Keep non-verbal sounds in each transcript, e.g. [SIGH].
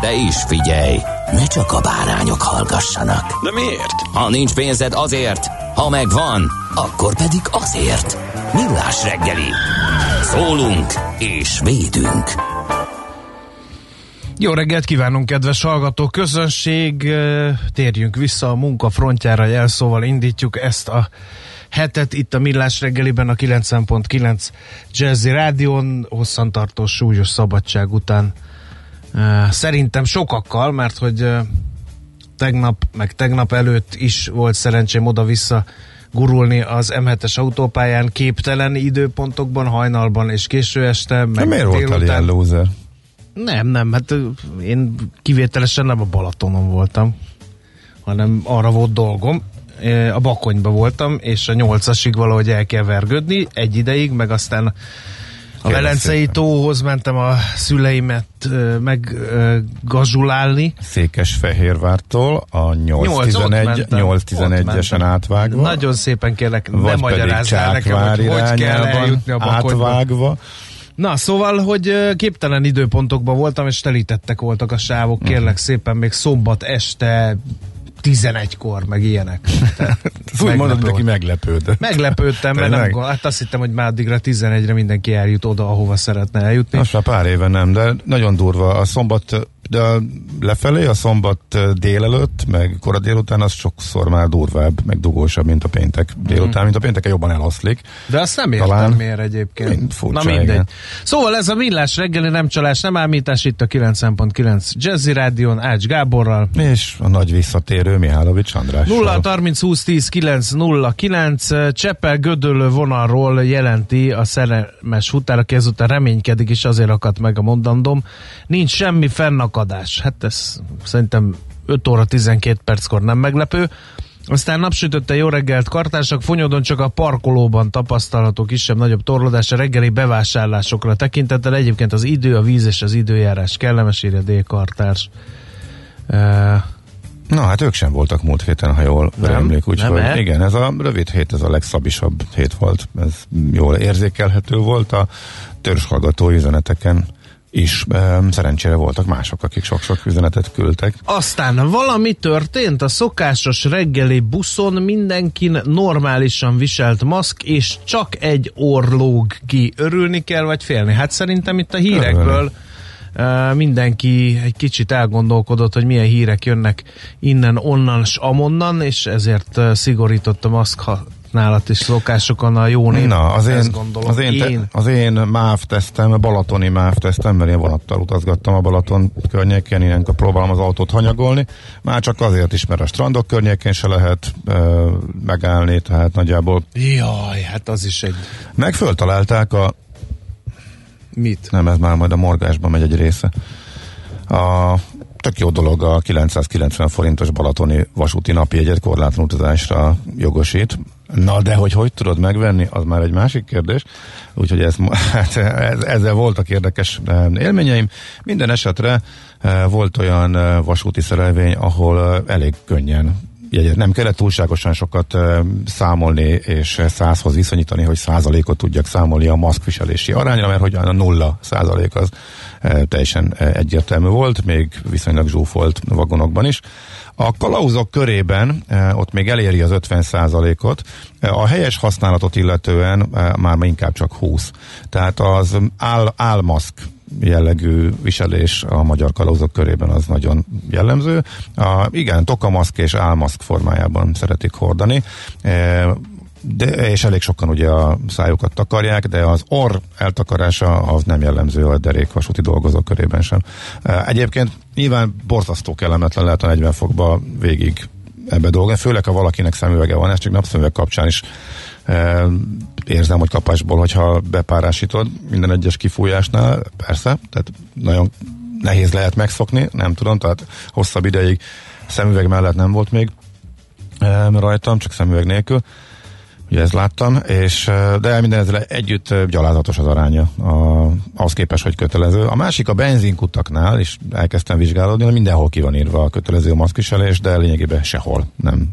De is figyelj, ne csak a bárányok hallgassanak. De miért? Ha nincs pénzed azért, ha megvan, akkor pedig azért. Millás reggeli. Szólunk és védünk. Jó reggelt kívánunk, kedves hallgató közönség! Térjünk vissza a munka frontjára, jelszóval indítjuk ezt a hetet itt a Millás reggeliben a 90.9 Jazzy Rádion, hosszantartó súlyos szabadság után. Szerintem sokakkal, mert hogy tegnap, meg tegnap előtt is volt szerencsém oda-vissza gurulni az M7-es autópályán képtelen időpontokban, hajnalban és késő este. Meg De miért voltál ilyen loser? Nem, nem, hát én kivételesen nem a Balatonon voltam, hanem arra volt dolgom. A Bakonyba voltam, és a nyolcasig valahogy el kell vergődni egy ideig, meg aztán a Velencei tóhoz mentem a szüleimet meggazsulálni. Székesfehérvártól a 811-esen átvágva. Nagyon szépen kérlek, ne magyarázz el nekem, hogy hogy kell eljutni a Bakonyba. Átvágva. Na, szóval, hogy képtelen időpontokban voltam, és telítettek voltak a sávok, kérlek uh-huh. szépen, még szombat este 11-kor, meg ilyenek. Úgy mondod, hogy meglepődött. Meglepődtem, mert nem, hát azt hittem, hogy már addigra 11-re mindenki eljut oda, ahova szeretne eljutni. Most már pár éve nem, de nagyon durva. A szombat de lefelé a szombat délelőtt, meg kora délután az sokszor már durvább, meg dugósabb, mint a péntek délután, mm. mint a pénteken jobban eloszlik. De azt nem értem Talán miért egyébként. Furcsa, Na mindegy. Igen. Szóval ez a millás reggeli nem csalás, nem ámítás itt a 9.9 Jazzy Rádion Ács Gáborral. És a nagy visszatérő Mihálovics András. 0 30 20 10 9 0 9 Csepel Gödöllő vonalról jelenti a szerelmes futár, aki ezután reménykedik, és azért akadt meg a mondandom. Nincs semmi fennak akadás. Hát ez szerintem 5 óra 12 perckor nem meglepő. Aztán napsütötte jó reggelt kartársak, Fonyodon csak a parkolóban tapasztalható kisebb-nagyobb torlódás a reggeli bevásárlásokra tekintettel. Egyébként az idő, a víz és az időjárás kellemes, írja D. Kartárs. Uh, Na, hát ők sem voltak múlt héten, ha jól emlék, úgyhogy igen, ez a rövid hét, ez a legszabisabb hét volt, ez jól érzékelhető volt a törzshallgató üzeneteken is. Szerencsére voltak mások, akik sok-sok üzenetet küldtek. Aztán valami történt, a szokásos reggeli buszon mindenkin normálisan viselt maszk, és csak egy orlóg ki. Örülni kell, vagy félni? Hát szerintem itt a hírekből Uh, mindenki egy kicsit elgondolkodott, hogy milyen hírek jönnek innen, onnan s amonnan, és ezért uh, szigorított a maszk használat és szokásokon a jó név. Na, az én, gondolom. Az én, én. az én MÁV tesztem, balatoni MÁV tesztem, mert én vonattal utazgattam a Balaton környékén, ilyenkor próbálom az autót hanyagolni. Már csak azért is, mert a strandok környékén se lehet ö, megállni, tehát nagyjából. Jaj, hát az is egy... Meg föltalálták a... Mit? Nem, ez már majd a morgásban megy egy része. A tök jó dolog a 990 forintos balatoni vasúti napjegyet korlátlan utazásra jogosít. Na, de hogy hogy tudod megvenni, az már egy másik kérdés. Úgyhogy ez, [LAUGHS] hát, ez, ezzel voltak érdekes eh, élményeim. Minden esetre eh, volt olyan eh, vasúti szerelvény, ahol elég könnyen jegyet. Nem kellett túlságosan sokat uh, számolni és százhoz viszonyítani, hogy százalékot tudjak számolni a maszkviselési arányra, mert hogy a nulla százalék az uh, teljesen egyértelmű volt, még viszonylag zsúfolt vagonokban is. A kalauzok körében ott még eléri az 50%-ot, e, a helyes használatot illetően már inkább csak 20. Tehát az áll, álmaszk jellegű viselés a magyar kalózok körében az nagyon jellemző. A, igen, tokamaszk és álmaszk formájában szeretik hordani. E, de, és elég sokan ugye a szájukat takarják, de az orr eltakarása az nem jellemző a derékvasúti dolgozók körében sem. E, egyébként nyilván borzasztó kellemetlen lehet a 40 fokba végig ebbe dolgozni, főleg ha valakinek szemüvege van, ez csak napszemüveg kapcsán is érzem, hogy kapásból, hogyha bepárásítod minden egyes kifújásnál, persze, tehát nagyon nehéz lehet megszokni, nem tudom, tehát hosszabb ideig szemüveg mellett nem volt még rajtam, csak szemüveg nélkül. Ugye ezt láttam, és, de minden ezzel együtt gyalázatos az aránya a, ahhoz képest, hogy kötelező. A másik a benzinkutaknál, és elkezdtem vizsgálódni, hogy mindenhol ki van írva a kötelező maszkviselés, de lényegében sehol nem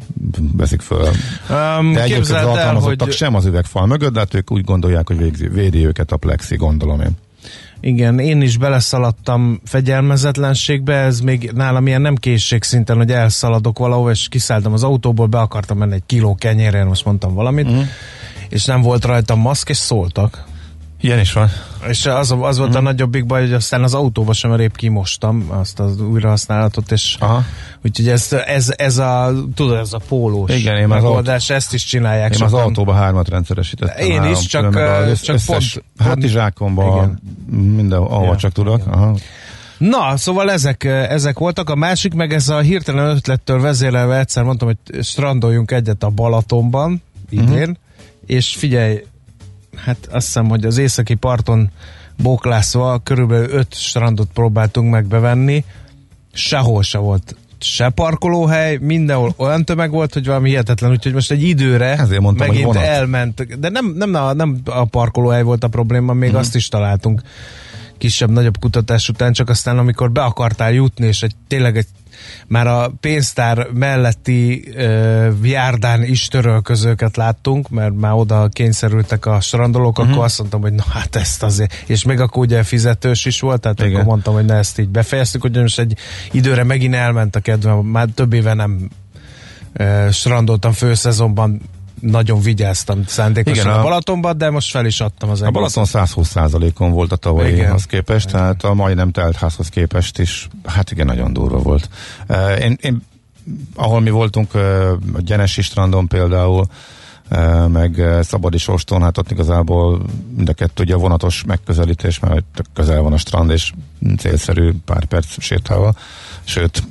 veszik föl. Um, de egyébként az alkalmazottak hogy... sem az üvegfal mögött, de hát ők úgy gondolják, hogy végzi, védi őket a plexi, gondolom én. Igen, én is beleszaladtam fegyelmezetlenségbe, ez még nálam ilyen nem készségszinten, hogy elszaladok valahol, és kiszálltam az autóból, be akartam menni egy kiló kenyérre, most mondtam valamit, uh-huh. és nem volt rajtam maszk, és szóltak. Ilyen is van. És az, az volt mm. a mhm. nagyobbik baj, hogy aztán az autóba sem épp kimostam azt az újrahasználatot, és Aha. úgyhogy ez, ez, ez a, tudod, ez a pólós Igen, én megoldás, autó, ezt is csinálják. Én sokan. az autóba hármat rendszeresítettem. Én is, csak, az csak összes pont, hátizsákomba, minden, ahova ja, csak tudok. Aha. Na, szóval ezek, ezek voltak. A másik meg ez a hirtelen ötlettől vezérelve egyszer mondtam, hogy strandoljunk egyet a Balatonban idén, uh-huh. és figyelj, hát azt hiszem, hogy az északi parton bóklászva körülbelül öt strandot próbáltunk megbevenni, sehol se volt se parkolóhely, mindenhol olyan tömeg volt, hogy valami hihetetlen, úgyhogy most egy időre Ezért mondtam, megint elment, de nem, nem, a, nem a parkolóhely volt a probléma, még uh-huh. azt is találtunk kisebb-nagyobb kutatás után, csak aztán amikor be akartál jutni, és egy, tényleg egy már a pénztár melletti ö, járdán is törölközőket láttunk, mert már oda kényszerültek a strandolók, uh-huh. akkor mhm. azt mondtam, hogy na hát ezt azért, és még akkor ugye fizetős is volt, tehát Igen. akkor mondtam, hogy ne ezt így befejeztük, hogy most egy időre megint elment a kedvem, már több éve nem ö, strandoltam főszezonban, nagyon vigyáztam szándékosan Igen, a, a Balatonban, de most fel is adtam az. A Balaton 120%-on volt a tavalyihoz képest, igen. tehát a mai nem telt házhoz képest is, hát igen, nagyon durva volt. Én, én ahol mi voltunk, a Gyenesi strandon például, meg Szabadi Soston, hát ott igazából mind a kettő ugye vonatos megközelítés, mert közel van a strand, és célszerű pár perc sétálva, sőt,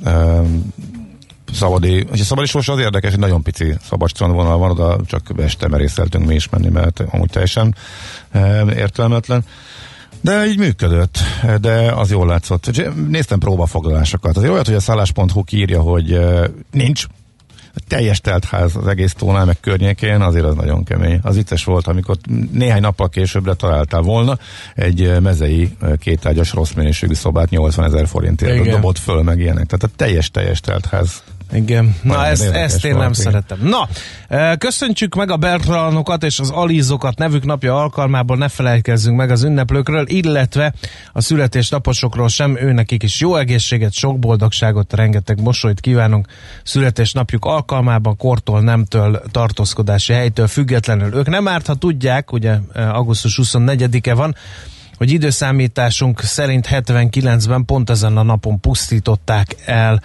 szabadi, és a szabadi sors az érdekes, hogy nagyon pici szabad strandvonal van, oda csak este merészeltünk mi is menni, mert amúgy teljesen e, értelmetlen. De így működött, de az jól látszott. Néztem próbafoglalásokat. Az olyat, hogy a szállás.hu írja, hogy e, nincs teljes teltház az egész tónál, meg környékén, azért az nagyon kemény. Az vicces volt, amikor néhány nappal későbbre találtál volna egy e, mezei kétágyas rossz minőségű szobát 80 ezer forintért dobott föl, meg ilyenek. Tehát a teljes-teljes teltház igen, na ezt, ezt én nem igen. szeretem. Na, köszöntsük meg a Bertranokat és az Alízokat nevük napja alkalmából, ne felejtkezzünk meg az ünneplőkről, illetve a születésnaposokról sem, őnekik is jó egészséget, sok boldogságot, rengeteg mosolyt kívánunk születésnapjuk alkalmában, kortól, nemtől, tartózkodási helytől függetlenül. Ők nem árt, ha tudják, ugye augusztus 24-e van, hogy időszámításunk szerint 79-ben pont ezen a napon pusztították el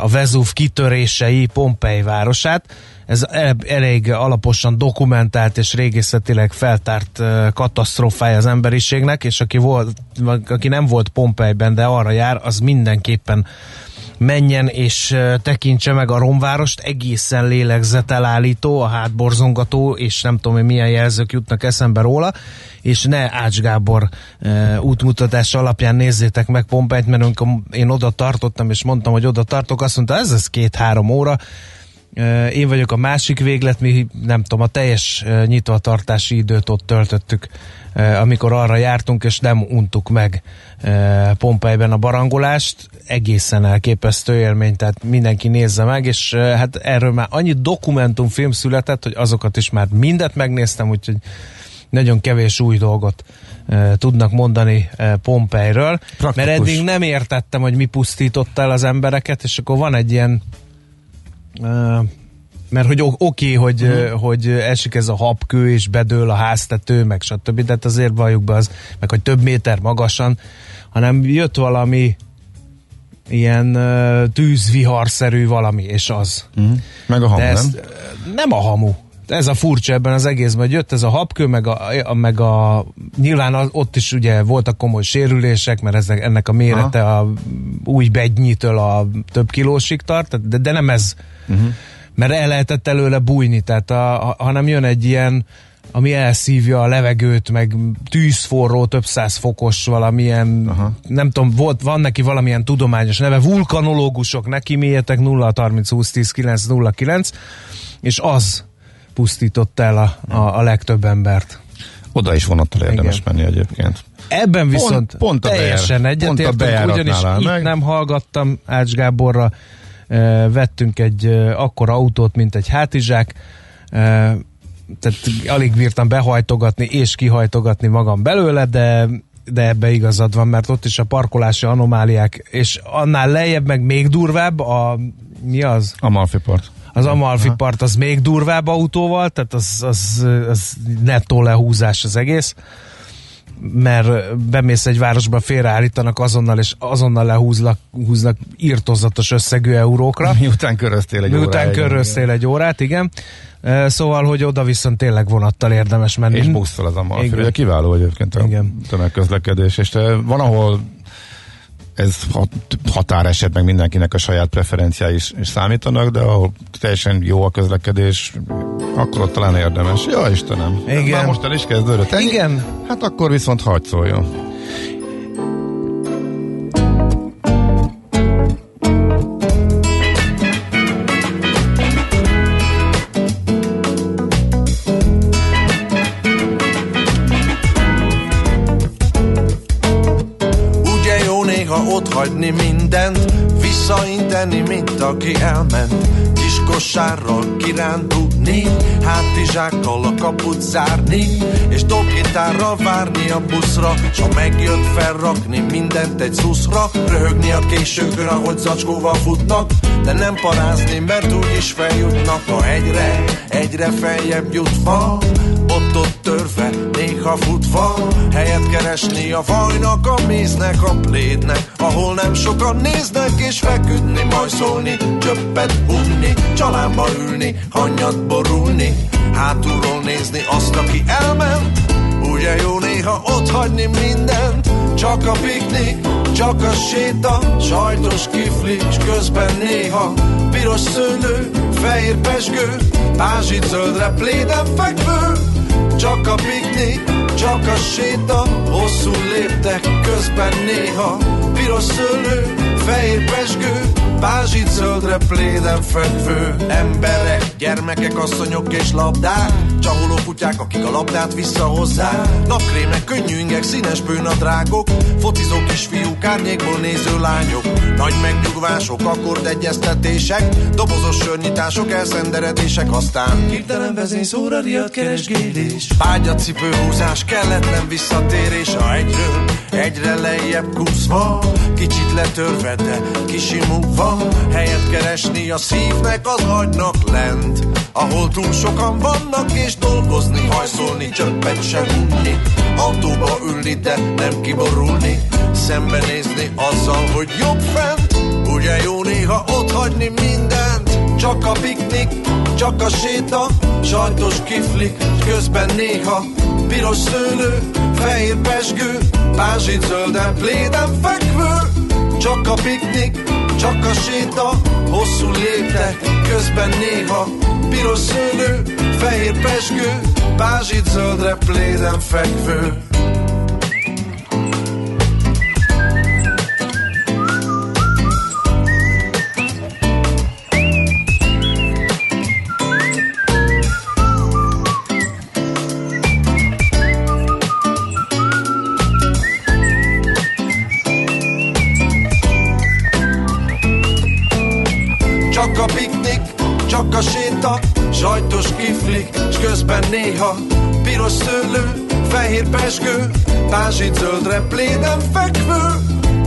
a Vezúv kitörései Pompei városát. Ez elég alaposan dokumentált és régészetileg feltárt katasztrófája az emberiségnek, és aki, volt, aki nem volt Pompeiben, de arra jár, az mindenképpen menjen és tekintse meg a romvárost, egészen lélegzetelállító, a hátborzongató, és nem tudom, hogy milyen jelzők jutnak eszembe róla, és ne Ács Gábor e, útmutatás alapján nézzétek meg Pompeit, mert amikor én oda tartottam, és mondtam, hogy oda tartok, azt mondta, ez az két-három óra, én vagyok a másik véglet, mi nem tudom, a teljes nyitvatartási időt ott töltöttük, amikor arra jártunk, és nem untuk meg Pompejben a barangolást. Egészen elképesztő élmény, tehát mindenki nézze meg, és hát erről már annyi dokumentumfilm született, hogy azokat is már mindet megnéztem, úgyhogy nagyon kevés új dolgot tudnak mondani Pompejről, Praktikus. mert eddig nem értettem, hogy mi pusztította el az embereket, és akkor van egy ilyen mert hogy oké, okay, hogy, uh-huh. hogy esik ez a habkő, és bedől a háztető, meg stb., de hát azért valljuk be az, meg hogy több méter magasan, hanem jött valami ilyen uh, tűzviharszerű valami, és az. Uh-huh. Meg a hamu, De nem? ez, nem a hamu. Ez a furcsa ebben az egészben, hogy jött ez a habkő, meg a, a, meg a nyilván az, ott is ugye voltak komoly sérülések, mert ezek, ennek a mérete Aha. a új begynyitől a több kilósig tart, de, de nem ez, uh-huh. mert el lehetett előle bújni, tehát a, a, hanem jön egy ilyen ami elszívja a levegőt, meg tűzforró, több száz fokos valamilyen, Aha. nem tudom, volt, van neki valamilyen tudományos neve, vulkanológusok, neki mélyétek 0 30 20 10 9 0 9, és az pusztított el a, a, a legtöbb embert. Oda is vonattal érdemes Igen. menni egyébként. Ebben viszont Pont- pont a teljesen egyetértünk, ugyanis itt nem hallgattam Ács Gáborra, vettünk egy akkora autót, mint egy hátizsák, eh, tehát alig bírtam behajtogatni és kihajtogatni magam belőle, de de ebbe igazad van, mert ott is a parkolási anomáliák, és annál lejjebb meg még durvább a, mi az? Amalfi part. Az Amalfi part az még durvább autóval, tehát az, az, az nettó lehúzás az egész, mert bemész egy városba, félreállítanak azonnal, és azonnal lehúznak húznak írtozatos összegű eurókra. Miután köröztél egy Miután köröztél egy órát, igen. Szóval, hogy oda viszont tényleg vonattal érdemes menni. És busszal az Amalfi. Igen. Ugye kiváló egyébként a Igen. tömegközlekedés, és van, ahol ez hat, határeset, meg mindenkinek a saját preferenciái is, is számítanak, de ahol teljesen jó a közlekedés, akkor ott talán érdemes. Ja, Istenem. Igen. Már most el is kezdődött. Ennyi? Igen. Hát akkor viszont hagyd szóljon. Visszainteni, mint aki elment. Kis kosárral kirándulni, hátizsákkal a kaput zárni, és dobgitárral várni a buszra, s ha megjött felrakni mindent egy szuszra, röhögni a későkön, ahogy zacskóval futnak, de nem parázni, mert úgyis feljutnak a hegyre, egyre feljebb jutva, ott-ott törve, néha futva Helyet keresni a vajnak, a méznek, a plédnek Ahol nem sokan néznek és feküdni, majd szólni Csöppet húgni, csalámba ülni, hanyat borulni Hátulról nézni azt, aki elment. Ugye jó néha ott hagyni mindent Csak a piknik, csak a séta Sajtos kifli, s közben néha Piros szőlő, fehér pesgő Pázsit zöldre pléden fekvő. Csak a piknik, csak a séta Hosszú léptek, közben néha. Piros szőlő, fehér pesgő Pázsit zöldre pléden fekvő Emberek, gyermekek, asszonyok és labdák. Csaholó kutyák, akik a labdát visszahozzák. Napkrémek, könnyű ingek, színes bőnadrágok. Focizó kisfiúk, árnyékból néző lányok. Nagy megnyugvások, akkordegyeztetések Dobozos sörnyitások, elszenderedések Aztán hirtelen vezényszóra riadt keresgélés. Ágyacipő húzás, kelletlen visszatérés. A egyről egyre lejjebb kúszva Kicsit letörve, de kisimulva Helyet keresni a szívnek, az agynak lent. Ahol túl sokan vannak és dolgozni Hajszolni, csöppet se unni. Autóba ülni, de nem kiborulni. Szembenézni azzal, hogy jobb fent. Ugye jó néha ott hagyni mindent. Csak a piknik, csak a séta Sajtos kiflik, közben néha Piros szőlő, fehér pesgő Pázsit zölden, pléden fekvő. Csak a piknik, csak a séta Hosszú léptek, közben néha Piros szőlő, fehér pesgő Pázsit zöldre, pléden fekvő csak a séta Sajtos kiflik, s közben néha Piros szőlő, fehér pesgő Pázsit zöldre pléden fekvő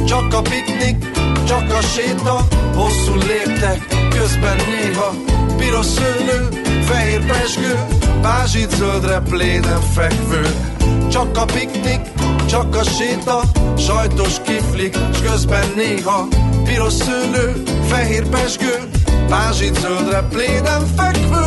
Csak a piknik, csak a séta Hosszú léptek, közben néha piros szőlő, fehér pesgő, pázsit zöldre pléden fekvő. Csak a piknik, csak a séta, sajtos kiflik, s közben néha piros szőlő, fehér pesgő, pázsit zöldre pléden fekvő.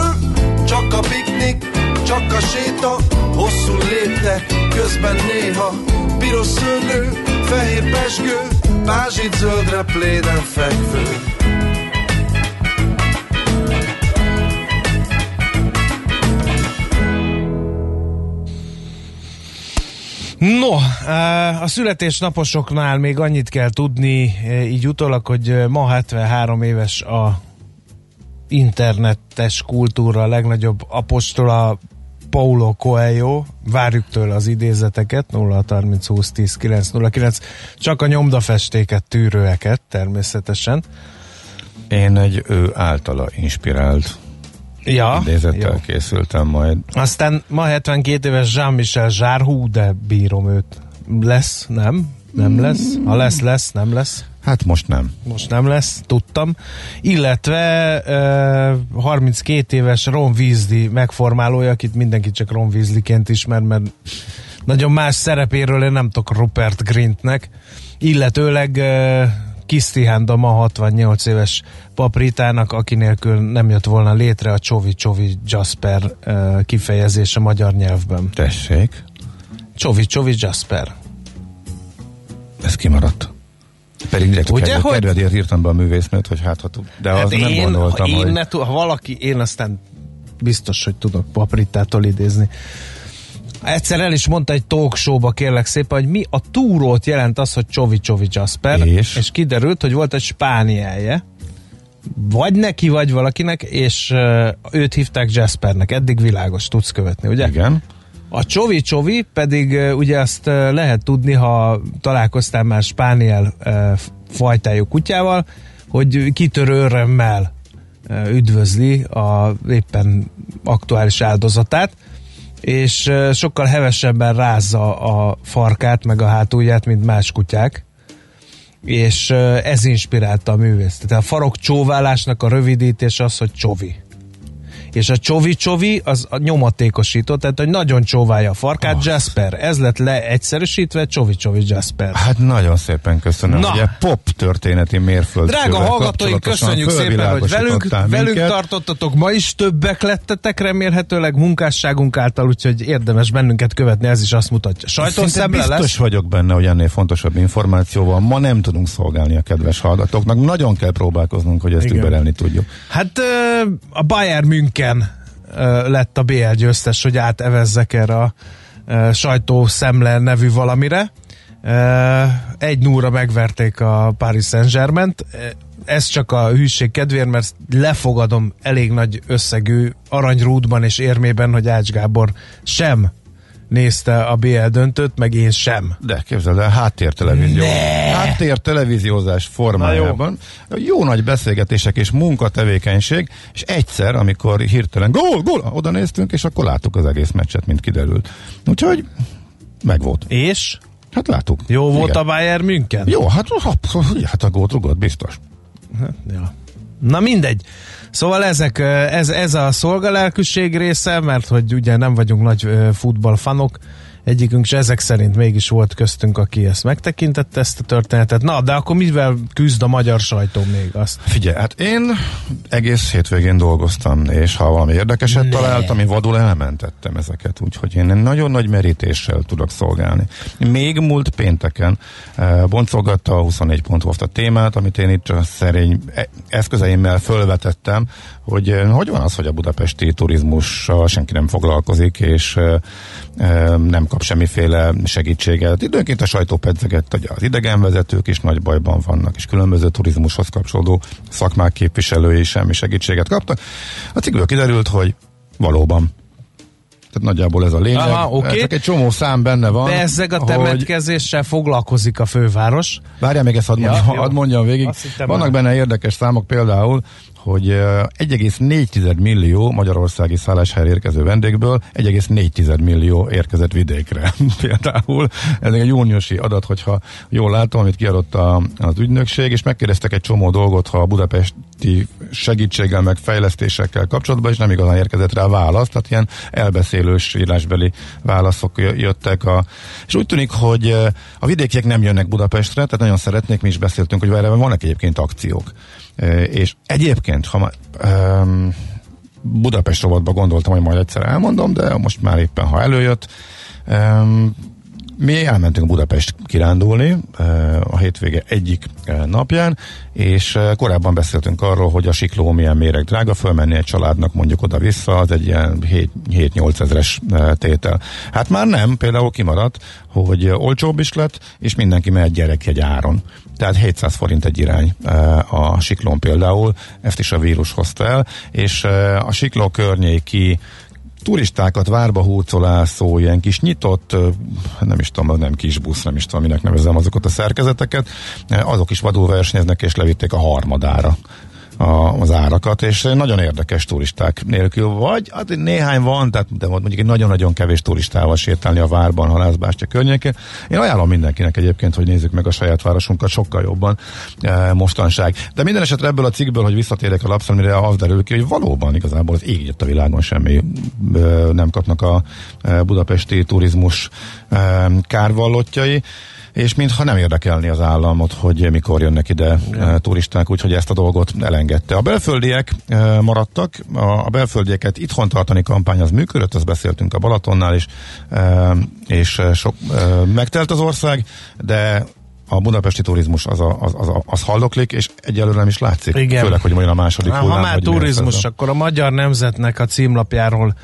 Csak a piknik, csak a séta, hosszú léptek, közben néha piros szőlő, fehér pesgő, pázsit zöldre pléden fekvő. No, eh, a születésnaposoknál még annyit kell tudni, eh, így utólag, hogy eh, ma 73 éves a internetes kultúra a legnagyobb apostola Paulo Coelho, várjuk tőle az idézeteket, 0 30 20 10 909, csak a nyomdafestéket, tűrőeket természetesen. Én egy ő általa inspirált Ja, idézettel jó. készültem majd. Aztán ma 72 éves Jean-Michel Jarre, hú, de bírom őt. Lesz, nem? Nem lesz? Ha lesz, lesz, nem lesz. Hát most nem. Most nem lesz, tudtam. Illetve uh, 32 éves Ron Weasley megformálója, akit mindenki csak Ron Weasleyként ismer, mert nagyon más szerepéről én nem tudok Rupert Grintnek. Illetőleg uh, Kisztihánda ma 68 éves papritának, aki nélkül nem jött volna létre a Csovi Csovi Jasper uh, kifejezése magyar nyelvben. Tessék, Csovi Csovi Jasper. ez kimaradt. Pedig direkt Ugye, Ugye, hogy- kedvedért írtam be a művésznőt, hogy hát ha tud. De hát az nem én, gondoltam, ha, én hogy... ne tud, ha valaki, én aztán biztos, hogy tudok papritától idézni. Egyszer el is mondta egy talk showba kérlek szépen, hogy mi a túrót jelent az, hogy Csovi Csovi Jasper, És? és kiderült, hogy volt egy spánielje, vagy neki, vagy valakinek, és uh, őt hívták Jaspernek. Eddig világos, tudsz követni, ugye? Igen. A csovi csovi pedig ugye azt lehet tudni, ha találkoztál már spániel fajtájú kutyával, hogy kitörő örömmel üdvözli a éppen aktuális áldozatát, és sokkal hevesebben rázza a farkát, meg a hátulját, mint más kutyák és ez inspirálta a művészt. Tehát a farok csóválásnak a rövidítés az, hogy csovi. És a csovi-csovi az a nyomatékosító, tehát hogy nagyon csóválja a farkát, Azt. Jasper. Ez lett leegyszerűsítve, csovi-csovi Jasper. Hát nagyon szépen köszönöm. Na. Ugye pop történeti mérföld. Drága hallgatóink, köszönjük szépen, hogy velünk, velünk tartottatok. Ma is többek lettetek remélhetőleg munkásságunk által, úgyhogy érdemes bennünket követni, ez is azt mutatja. Sajtószemle biztos lesz. vagyok benne, hogy ennél fontosabb információval ma nem tudunk szolgálni a kedves hallgatóknak. Nagyon kell próbálkoznunk, hogy ezt überelni tudjuk. Hát a Bayern München ö, lett a BL győztes, hogy átevezzek erre a ö, sajtószemle nevű valamire. Egy núra megverték a Paris Saint-Germain-t. Ez csak a hűség kedvéért, mert lefogadom elég nagy összegű aranyrúdban és érmében, hogy Ács Gábor sem nézte a BL döntőt, meg én sem. De képzeld el, háttértelevízió. Háttértelevíziózás formájában. Jó. jó nagy beszélgetések és munkatevékenység, és egyszer, amikor hirtelen gól, gól, oda néztünk, és akkor láttuk az egész meccset, mint kiderült. Úgyhogy megvolt. És? Hát láttuk. Jó volt Igen. a Bayern München? Jó, hát, hát, hát a gót rugott, biztos. Ja. Na mindegy. Szóval ezek, ez, ez a szolgalelkűség része, mert hogy ugye nem vagyunk nagy futballfanok, egyikünk se ezek szerint mégis volt köztünk, aki ezt megtekintette, ezt a történetet. Na, de akkor mivel küzd a magyar sajtó még azt? Figyelj, hát én egész hétvégén dolgoztam, és ha valami érdekeset Ne. találtam, én vadul elmentettem ezeket, úgyhogy én nagyon nagy merítéssel tudok szolgálni. Még múlt pénteken eh, boncolgatta a 24 pont a témát, amit én itt a szerény e- eszközeimmel fölvetettem, hogy eh, hogy van az, hogy a budapesti turizmussal senki nem foglalkozik, és eh, nem kap semmiféle segítséget. Időnként a sajtó pedzegett, hogy az idegenvezetők is nagy bajban vannak, és különböző turizmushoz kapcsolódó szakmák képviselői is semmi segítséget kaptak. A cikkből kiderült, hogy valóban. Tehát nagyjából ez a lényeg. Aha, oké. Csak egy csomó szám benne van. Bezzeg a hogy- temetkezéssel foglalkozik a főváros. Várjál még ezt, hadd Ja, mondjam, jó. hadd mondjam végig. Vannak már. benne érdekes számok, például, hogy 1,4 millió magyarországi szálláshelyre érkező vendégből 1,4 millió érkezett vidékre. [LAUGHS] Például ez egy júniusi adat, hogyha jól látom, amit kiadott a, az ügynökség, és megkérdeztek egy csomó dolgot, ha a budapesti segítséggel, meg fejlesztésekkel kapcsolatban, és nem igazán érkezett rá válasz, tehát ilyen elbeszélős írásbeli válaszok jöttek. A, és úgy tűnik, hogy a vidékiek nem jönnek Budapestre, tehát nagyon szeretnék, mi is beszéltünk, hogy erre vannak egyébként akciók. És egyébként, ha um, Budapest rovatba gondoltam, hogy majd egyszer elmondom, de most már éppen, ha előjött, um, mi elmentünk Budapest kirándulni a hétvége egyik napján, és korábban beszéltünk arról, hogy a sikló milyen méreg drága, fölmenni egy családnak mondjuk oda-vissza, az egy ilyen 7-8 ezeres tétel. Hát már nem, például kimaradt, hogy olcsóbb is lett, és mindenki mehet gyerekjegy áron. Tehát 700 forint egy irány a siklón például, ezt is a vírus hozta el, és a sikló környéki turistákat várba húcolászó, ilyen kis nyitott, nem is tudom, nem kis busz, nem is tudom, minek nevezem azokat a szerkezeteket, azok is vadul versenyeznek, és levitték a harmadára a, az árakat, és nagyon érdekes turisták nélkül vagy, hát néhány van, tehát de mondjuk egy nagyon-nagyon kevés turistával sétálni a várban, halászbástya környékén. Én ajánlom mindenkinek egyébként, hogy nézzük meg a saját városunkat sokkal jobban e, mostanság. De minden esetre ebből a cikkből, hogy visszatérek a lapszemire, az derül ki, hogy valóban igazából az ég a világon semmi e, nem kapnak a e, budapesti turizmus e, kárvallottjai és mintha nem érdekelni az államot, hogy mikor jönnek ide ja. turisták, úgyhogy ezt a dolgot elengedte. A belföldiek maradtak, a belföldieket itthon tartani kampány az működött, azt beszéltünk a Balatonnál is, és sok, megtelt az ország, de a budapesti turizmus az, a, az, az, az halloklik, és egyelőre nem is látszik. Igen. Főleg, hogy majd a második hullám. Ha már turizmus, akkor a Magyar Nemzetnek a címlapjáról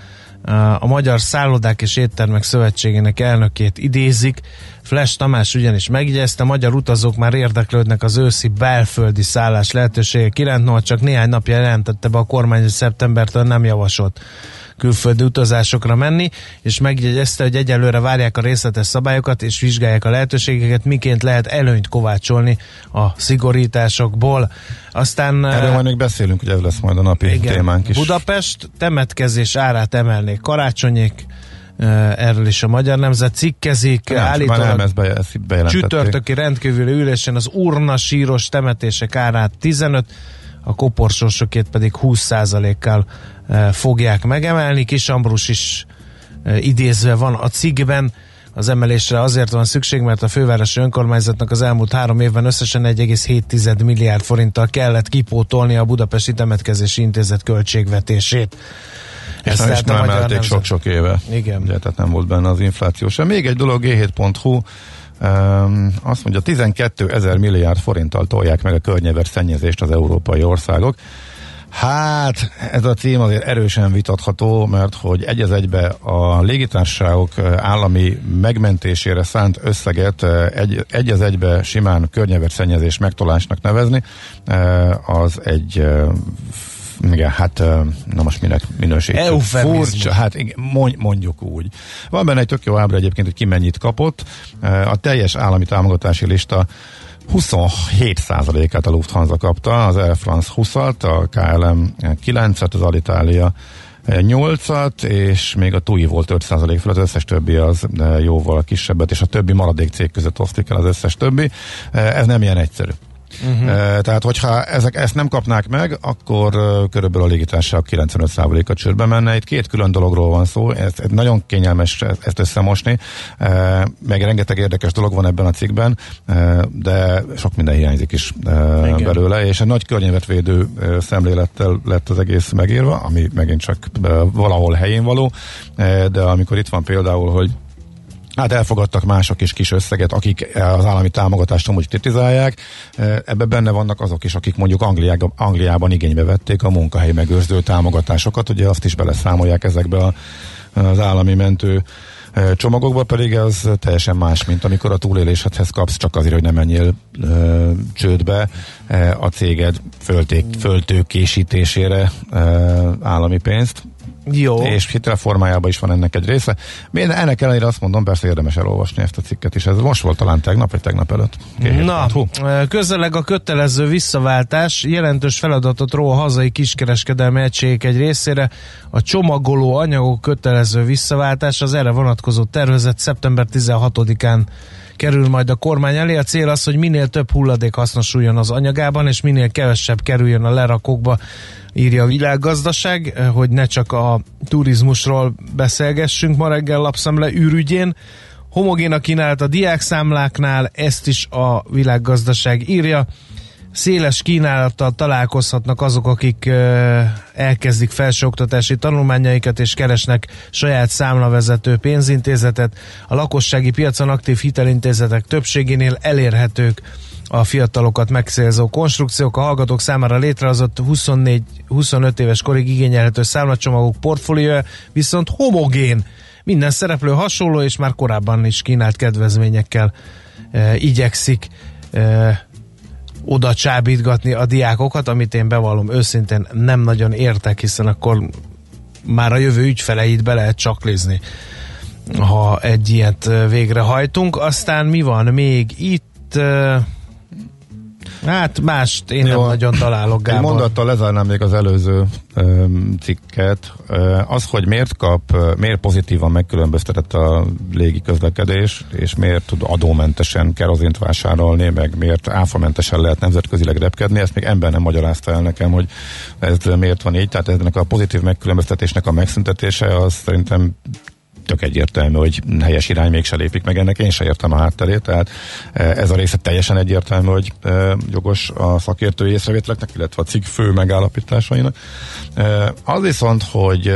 a Magyar Szállodák és Éttermek Szövetségének elnökét idézik. Flash Tamás ugyanis megjegyezte, magyar utazók már érdeklődnek az őszi belföldi szállás lehetőségek iránt, no, csak néhány napja jelentette be a kormány, hogy szeptembertől nem javasolt külföldi utazásokra menni, és megjegyezte, hogy egyelőre várják a részletes szabályokat, és vizsgálják a lehetőségeket, miként lehet előnyt kovácsolni a szigorításokból. Aztán... Erről majd még beszélünk, hogy ez lesz majd a napi igen, témánk is. Budapest temetkezés árát emelnék karácsonyék, erről is a Magyar Nemzet cikkezik. Nem, állítólag be, csütörtöki rendkívüli ülésen az urna síros temetések árát 15, a koporsósokét pedig 20%-kal fogják megemelni. Kis Ambrus is idézve van a cikkben, az emelésre azért van szükség, mert a fővárosi önkormányzatnak az elmúlt három évben összesen 1,7 milliárd forinttal kellett kipótolni a Budapesti Temetkezési Intézet költségvetését. Ezt és nem emelték sok-sok éve. Igen. Ugye, tehát nem volt benne az infláció sem. Még egy dolog, g7.hu Um, azt mondja, 12 ezer milliárd forinttal tolják meg a környezet szennyezést az európai országok. Hát, ez a cím azért erősen vitatható, mert hogy egy az egybe a légitársaságok állami megmentésére szánt összeget egy, egy az egybe simán környeverszennyezés megtolásnak nevezni, az egy igen, hát na most minek minősítjük. Furcsa, hát mondjuk úgy. Van benne egy tök jó ábra egyébként, hogy ki mennyit kapott. A teljes állami támogatási lista 27%-át a Lufthansa kapta, az Air France 20-at, a KLM 9-et, az Alitalia 8-at, és még a TUI volt 5% fel, az összes többi az jóval kisebbet, és a többi maradék cég között osztik el az összes többi. Ez nem ilyen egyszerű. Uh-huh. Tehát, hogyha ezek ezt nem kapnák meg, akkor körülbelül a légitársaság 95%-a csődbe menne. Itt két külön dologról van szó, ez, ez nagyon kényelmes ezt összemosni, meg rengeteg érdekes dolog van ebben a cikkben, de sok minden hiányzik is Igen. belőle, és egy nagy környezetvédő szemlélettel lett az egész megírva, ami megint csak valahol helyén való, de amikor itt van például, hogy Hát elfogadtak mások is kis összeget, akik az állami támogatást amúgy kritizálják. Ebben benne vannak azok is, akik mondjuk Angliában, Angliában igénybe vették a munkahely megőrző támogatásokat, ugye azt is beleszámolják ezekbe a, az állami mentő csomagokba pedig az teljesen más, mint amikor a túléléshez kapsz csak azért, hogy nem menjél ö, csődbe a céged fölték, föltőkésítésére ö, állami pénzt Jó. És hitelformájában is van ennek egy része. Én ennek ellenére azt mondom, persze érdemes elolvasni ezt a cikket is. Ez most volt talán tegnap, vagy tegnap előtt. Na, közeleg a kötelező visszaváltás jelentős feladatot ró a hazai kiskereskedelmi egységek egy részére. A csomagoló anyagok kötelező visszaváltás az erre vonatkozó tervezet szeptember 16-án kerül majd a kormány elé. A cél az, hogy minél több hulladék hasznosuljon az anyagában, és minél kevesebb kerüljön a lerakókba, írja a világgazdaság, hogy ne csak a turizmusról beszélgessünk ma reggel lapszemle űrügyén. Homogén a kínálat a diákszámláknál, ezt is a világgazdaság írja széles kínálattal találkozhatnak azok, akik elkezdik felsőoktatási tanulmányaikat és keresnek saját számlavezető pénzintézetet. A lakossági piacon aktív hitelintézetek többségénél elérhetők a fiatalokat megszélzó konstrukciók. A hallgatók számára létrehozott 24-25 éves korig igényelhető számlacsomagok portfóliója viszont homogén. Minden szereplő hasonló és már korábban is kínált kedvezményekkel e, igyekszik e, oda csábítgatni a diákokat, amit én bevallom őszintén nem nagyon értek, hiszen akkor már a jövő ügyfeleit be lehet csaklizni, ha egy ilyet végrehajtunk. Aztán mi van még itt? Hát mást én Jó, nem nagyon találok, Gábor. Egy mondattal lezárnám még az előző um, cikket. Uh, az, hogy miért kap, uh, miért pozitívan megkülönböztetett a légi közlekedés, és miért tud adómentesen kerozint vásárolni, meg miért áfamentesen lehet nemzetközileg repkedni, ezt még ember nem magyarázta el nekem, hogy ez miért van így. Tehát ennek a pozitív megkülönböztetésnek a megszüntetése az szerintem tök egyértelmű, hogy helyes irány mégse lépik meg ennek, én se értem a hátterét, tehát e, ez a része teljesen egyértelmű, hogy e, jogos a szakértői észrevételeknek, illetve a cikk fő megállapításainak. E, az viszont, hogy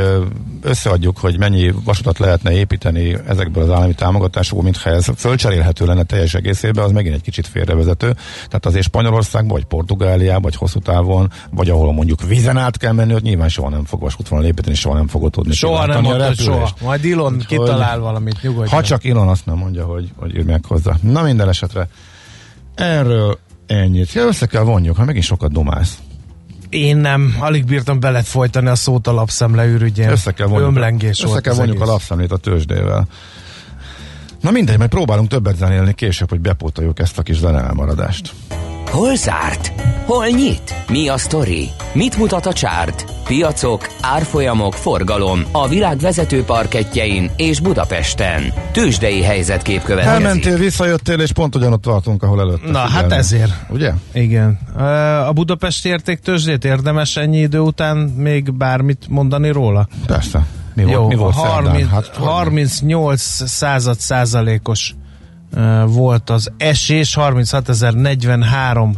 összeadjuk, hogy mennyi vasutat lehetne építeni ezekből az állami támogatásokból, mintha ez fölcserélhető lenne teljes egészében, az megint egy kicsit félrevezető. Tehát azért Spanyolországban, vagy Portugáliában, vagy hosszú távon, vagy ahol mondjuk vízen át kell menni, ott nyilván soha nem fog vasútvonal építeni, soha nem fogod tudni. Soha nem mondta, soha. Majd Elon kitalál valamit, nyugodj. Ha csak Elon azt nem mondja, hogy, hogy meg hozzá. Na minden esetre erről ennyit. Ja, össze kell vonjuk, ha megint sokat domálsz. Én nem, alig bírtam belet folytani a szót a lapszemle ürügyén. Össze kell vonjuk, Ömlengés össze kell vonjuk a lapszemlét a tőzsdével. Na mindegy, majd próbálunk többet zenélni később, hogy bepótoljuk ezt a kis zene elmaradást. Hol zárt? Hol nyit? Mi a sztori? Mit mutat a csárt? Piacok, árfolyamok, forgalom a világ vezető parketjein és Budapesten. Tősdei helyzetkép következik. Elmentél, visszajöttél, és pont ugyanott tartunk, ahol előtt. Na, hát ezért. Ugye? Igen. A Budapesti értéktőzsdét érdemes ennyi idő után még bármit mondani róla? Persze. Mi Jó, volt, mi volt 30, hát, 38 század százalékos volt az esés, 36.043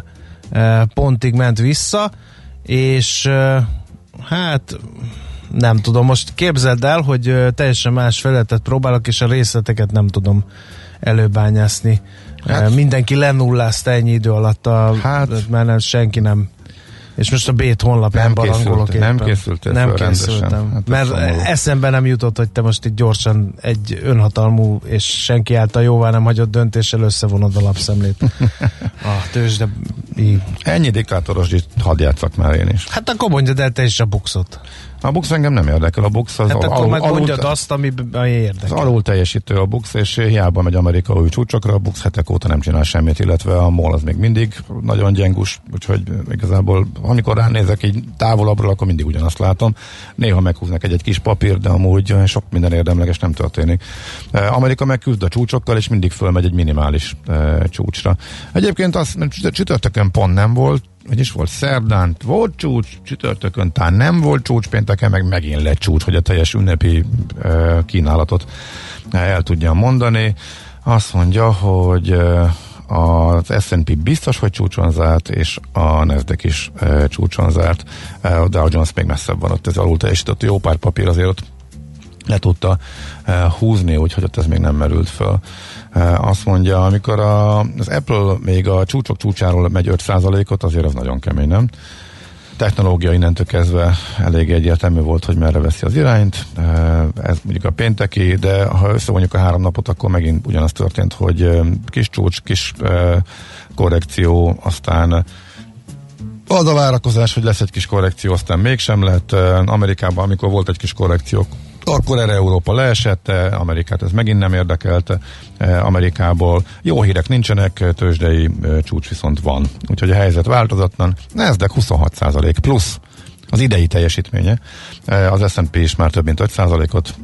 pontig ment vissza, és hát nem tudom, most képzeld el, hogy teljesen más felületet próbálok, és a részleteket nem tudom előbányászni. Hát, Mindenki lenullázta ennyi idő alatt, a, hát, nem, senki nem és most a Bét honlapján nem barangolok éppen. Nem készültél Nem készültem. Hát mert szomorú. eszembe nem jutott, hogy te most itt gyorsan egy önhatalmú és senki által jóvá nem hagyott döntéssel összevonod a lapszemlét. [LAUGHS] a tőzsde... Ennyi diktátoros hadd játszak már én is. Hát akkor mondjad el te is a buxot. A Bux engem nem érdekel, a Bux az hát al- akkor alul, mondjad azt, ami, érdekel. Az alul teljesítő a Bux, és hiába megy Amerika új csúcsokra, a Bux hetek óta nem csinál semmit, illetve a MOL az még mindig nagyon gyengus, úgyhogy igazából amikor ránézek így távolabbról, akkor mindig ugyanazt látom. Néha meghúznak egy-egy kis papír, de amúgy sok minden érdemleges nem történik. Amerika megküzd a csúcsokkal, és mindig fölmegy egy minimális e, csúcsra. Egyébként azt csütörtökön pont nem volt, hogy is volt szerdán, volt csúcs, csütörtökön tán nem volt csúcs, pénteken meg megint lett csúcs, hogy a teljes ünnepi e, kínálatot el tudja mondani. Azt mondja, hogy e, az S&P biztos, hogy csúcson zárt, és a Nasdaq is e, csúcson zárt. E, a Dow Jones még messzebb van ott, ez alul teljesített, jó pár papír azért ott le tudta e, húzni, úgyhogy ott ez még nem merült föl. Azt mondja, amikor a, az Apple még a csúcsok csúcsáról megy 5%-ot, azért az nagyon kemény, nem? Technológia innentől kezdve elég egyértelmű volt, hogy merre veszi az irányt. Ez mondjuk a pénteki, de ha összevonjuk a három napot, akkor megint ugyanaz történt, hogy kis csúcs, kis korrekció, aztán Az a várakozás, hogy lesz egy kis korrekció, aztán mégsem lett. Amerikában, amikor volt egy kis korrekció, akkor erre Európa leesett, Amerikát ez megint nem érdekelte Amerikából. Jó hírek nincsenek, tőzsdei csúcs viszont van. Úgyhogy a helyzet változatlan. Nasdaq 26% plusz az idei teljesítménye. Az S&P is már több mint 5%-ot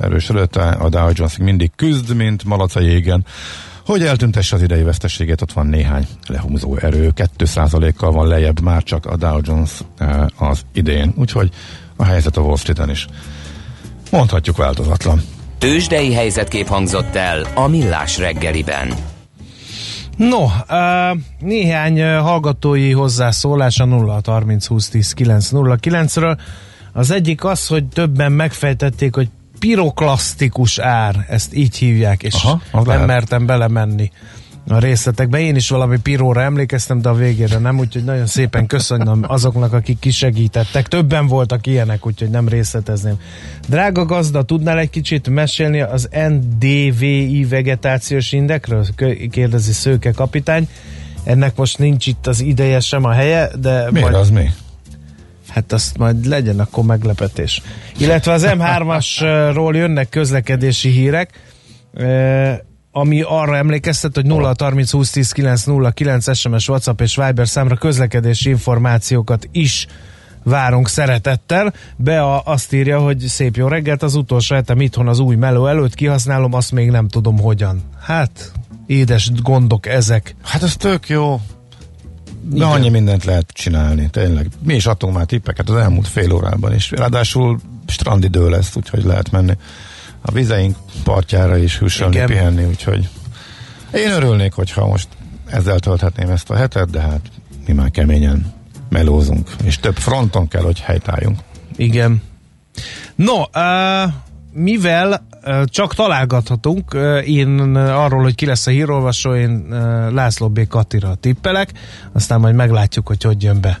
erősödött, a Dow Jones mindig küzd, mint malac a hogy eltüntesse az idei veszteségét, ott van néhány lehúzó erő, 2%-kal van lejjebb már csak a Dow Jones az idén, úgyhogy a helyzet a Wall Street-en is mondhatjuk változatlan. Tőzsdei helyzetkép hangzott el a Millás reggeliben. No, uh, néhány hallgatói hozzászólás a 0 30 20 10 9 0 9-ről. Az egyik az, hogy többen megfejtették, hogy piroklasztikus ár, ezt így hívják, és Aha, nem lehet. mertem belemenni a részletekbe. Én is valami piróra emlékeztem, de a végére nem, úgyhogy nagyon szépen köszönöm azoknak, akik kisegítettek. Többen voltak ilyenek, úgyhogy nem részletezném. Drága gazda, tudnál egy kicsit mesélni az NDVI vegetációs indekről? Kérdezi Szőke kapitány. Ennek most nincs itt az ideje sem a helye, de... Miért majd... az mi? Hát azt majd legyen akkor meglepetés. Illetve az M3-asról jönnek közlekedési hírek, ami arra emlékeztet, hogy 0 30 20 10 9 0 9 SMS, WhatsApp és Viber számra közlekedési információkat is várunk szeretettel. Be azt írja, hogy szép jó reggelt, az utolsó hetem itthon az új meló előtt kihasználom, azt még nem tudom hogyan. Hát, édes gondok ezek. Hát ez tök jó. De annyi mindent lehet csinálni, tényleg. Mi is adtunk már tippeket az elmúlt fél órában is. Ráadásul strandidő lesz, úgyhogy lehet menni a vizeink partjára is hűsölni, Igen. pihenni, úgyhogy én örülnék, hogyha most ezzel tölthetném ezt a hetet, de hát mi már keményen melózunk, és több fronton kell, hogy helytálljunk. Igen. No, uh, mivel uh, csak találgathatunk, uh, én arról, hogy ki lesz a hírolvasó, én uh, László B. Katira tippelek, aztán majd meglátjuk, hogy hogy jön be.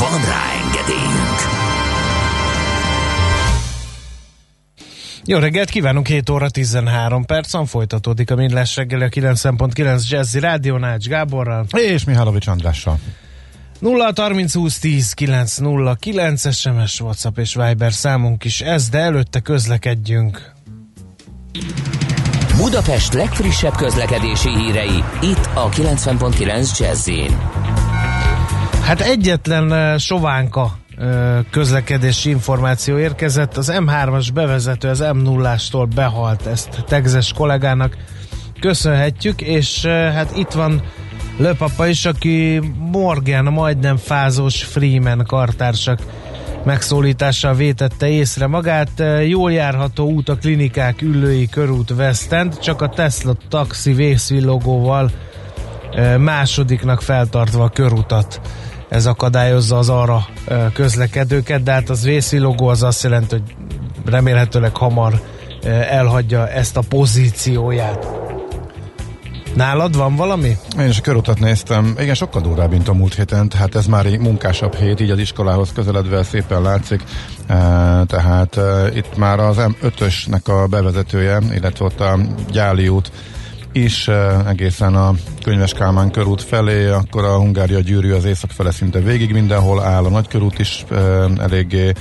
Van rá engedélyünk! Jó reggelt kívánunk, 7 óra 13 percen folytatódik a Millás reggeli a 9.9 Jazzy Rádió Nács Gáborral. És Mihálovics Andrással. 0 30 20 10 9 0 9 SMS, WhatsApp és Viber számunk is ez, de előtte közlekedjünk. Budapest legfrissebb közlekedési hírei itt a 90.9 Jazzin. Hát egyetlen sovánka közlekedési információ érkezett. Az M3-as bevezető az M0-ástól behalt, ezt Tegzes kollégának köszönhetjük, és hát itt van Löpapa is, aki Morgan, majdnem fázós Freeman kartársak megszólítással vétette észre magát. Jól járható út a klinikák ülői körút West csak a Tesla taxi vészvillogóval másodiknak feltartva a körutat ez akadályozza az arra közlekedőket, de hát az vészilogó az azt jelenti, hogy remélhetőleg hamar elhagyja ezt a pozícióját. Nálad van valami? Én is a körutat néztem. Igen, sokkal durvább, mint a múlt héten, tehát ez már egy munkásabb hét, így az iskolához közeledve szépen látszik. E, tehát e, itt már az M5-ösnek a bevezetője, illetve ott a Gyáli út is egészen a Könyves Kálmán körút felé, akkor a Hungária gyűrű az észak fele szinte végig mindenhol áll, a nagykörút is eléggé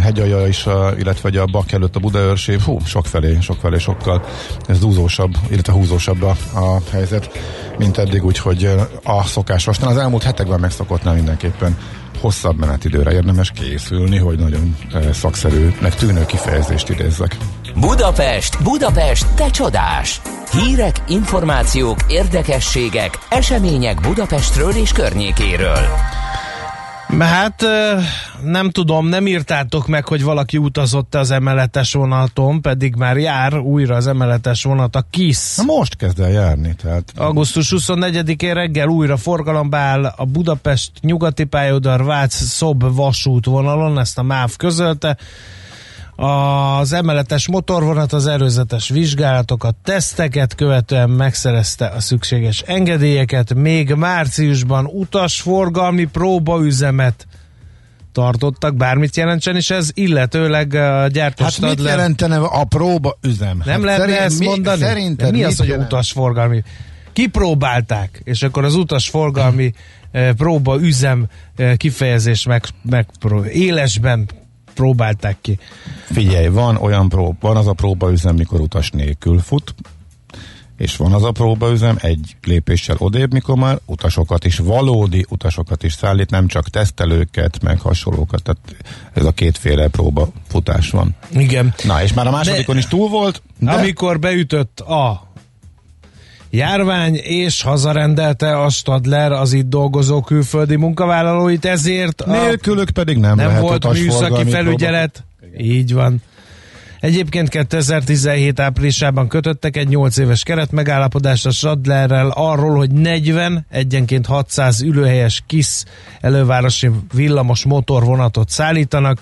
hegyalja is, illetve a bak előtt a Budaörsi, hú, sok felé, sok felé, sokkal ez dúzósabb, illetve húzósabb a, a helyzet, mint eddig, úgyhogy a szokásos. Az elmúlt hetekben megszokottnál mindenképpen hosszabb menetidőre érdemes készülni, hogy nagyon szakszerűnek tűnő kifejezést idézzek. Budapest, Budapest, te csodás! Hírek, információk, érdekességek, események Budapestről és környékéről. Hát nem tudom, nem írtátok meg, hogy valaki utazott az emeletes vonaton, pedig már jár újra az emeletes vonat, a KISZ. Na most kezd el járni, tehát Augusztus 24-én reggel újra forgalomba áll a Budapest nyugati pályaudvar Vác Szob vasútvonalon, ezt a MÁV közölte. Az emeletes motorvonat az erőzetes vizsgálatokat, teszteket követően megszerezte a szükséges engedélyeket, még márciusban utasforgalmi próbaüzemet tartottak, bármit jelentsen is ez, illetőleg a gyártó Hát mit jelentene a próba üzem? nem hát lehetne szerint- ezt mi, mondani? Szerinted mi az, hogy jelent? utasforgalmi? Kipróbálták, és akkor az utasforgalmi eh, próba üzem eh, kifejezés meg, meg élesben próbálták ki. Figyelj, van olyan prób, van az a próbaüzem, mikor utas nélkül fut, és van az a próbaüzem egy lépéssel odébb, mikor már utasokat is, valódi utasokat is szállít, nem csak tesztelőket, meg hasonlókat, tehát ez a kétféle próba futás van. Igen. Na, és már a másodikon is túl volt, de Amikor beütött a járvány, és hazarendelte a Stadler az itt dolgozó külföldi munkavállalóit, ezért a nélkülük pedig nem, nem volt műszaki felügyelet. Így van. Egyébként 2017 áprilisában kötöttek egy 8 éves keretmegállapodást a Stadlerrel arról, hogy 40, egyenként 600 ülőhelyes KISZ elővárosi villamos motorvonatot szállítanak,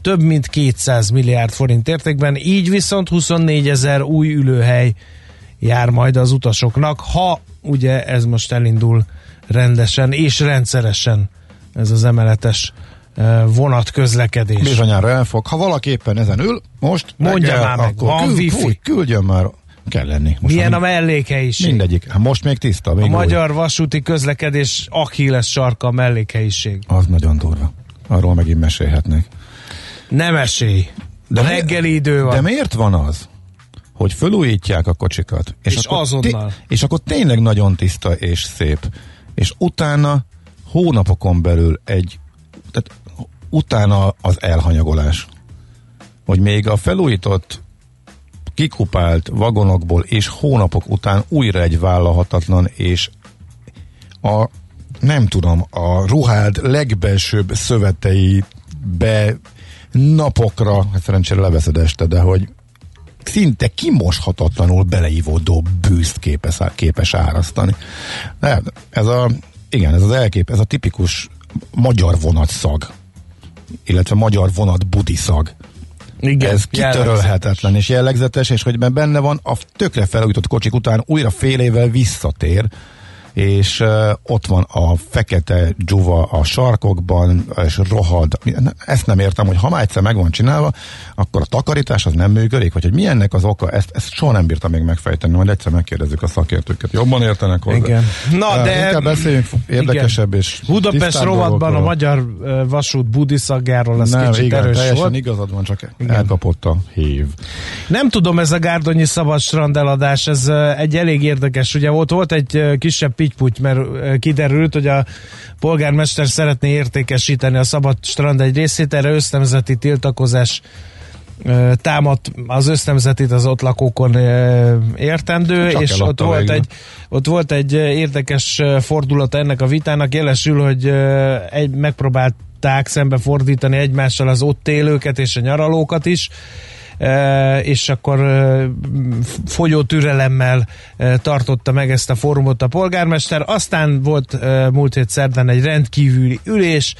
több mint 200 milliárd forint értékben, így viszont 24 ezer új ülőhely jár majd az utasoknak, ha ugye ez most elindul rendesen és rendszeresen ez az emeletes eh, vonatközlekedés. Bizonyára elfog. Ha valaki éppen ezen ül, most Mondja már meg, van küld, wifi? küldjön már, kell lenni. Most Milyen a mellékhelyiség? Mindegyik. Hát most még tiszta. Még A új. magyar vasúti közlekedés Achilles sarka a mellékhelyiség. Az nagyon durva. Arról megint mesélhetnék. Nem esély. De reggeli idő van. De miért van az, hogy fölújítják a kocsikat, És azonnal. Té- és akkor tényleg nagyon tiszta és szép, és utána hónapokon belül egy, tehát utána az elhanyagolás, hogy még a felújított kikupált vagonokból és hónapok után újra egy vállalhatatlan és a nem tudom, a ruhád legbelsőbb szöveteibe napokra, hát szerencsére leveszed este, de hogy szinte kimoshatatlanul beleívódó bűzt képes, képes árasztani. De ez a, igen, ez az elkép, ez a tipikus magyar vonatszag, illetve magyar vonat budiszag. Igen, ez kitörölhetetlen és jellegzetes, és hogy benne van, a tökre felújított kocsik után újra fél évvel visszatér, és uh, ott van a fekete dzsuva a sarkokban, és rohad. Ezt nem értem, hogy ha már egyszer meg van csinálva, akkor a takarítás az nem működik, vagy hogy mi ennek az oka, ezt, ezt soha nem bírtam még megfejteni, majd egyszer megkérdezzük a szakértőket. Jobban értenek hozzá. Igen. Na, Uh, de- Inkább beszéljünk érdekesebb és Budapest rovatban a magyar vasút budiszaggáról az nem, kicsit igen, erős teljesen volt. igazad van, csak elkapott a hív. Nem tudom, ez a Gárdonyi szabad strandeladás, ez ö, egy elég érdekes. Ugye volt, volt egy kisebb pittyputy, mert kiderült, hogy a polgármester szeretné értékesíteni a szabad strand egy részét, erre össznemzeti tiltakozás támadt az össznemzetit az ott lakókon értendő, Csak és ott volt, végül. egy, ott volt egy érdekes ö, fordulata ennek a vitának, jelesül, hogy egy, megpróbálták szembe fordítani egymással az ott élőket és a nyaralókat is, és akkor fogyó türelemmel tartotta meg ezt a fórumot a polgármester. Aztán volt múlt hét szerdán egy rendkívüli ülés,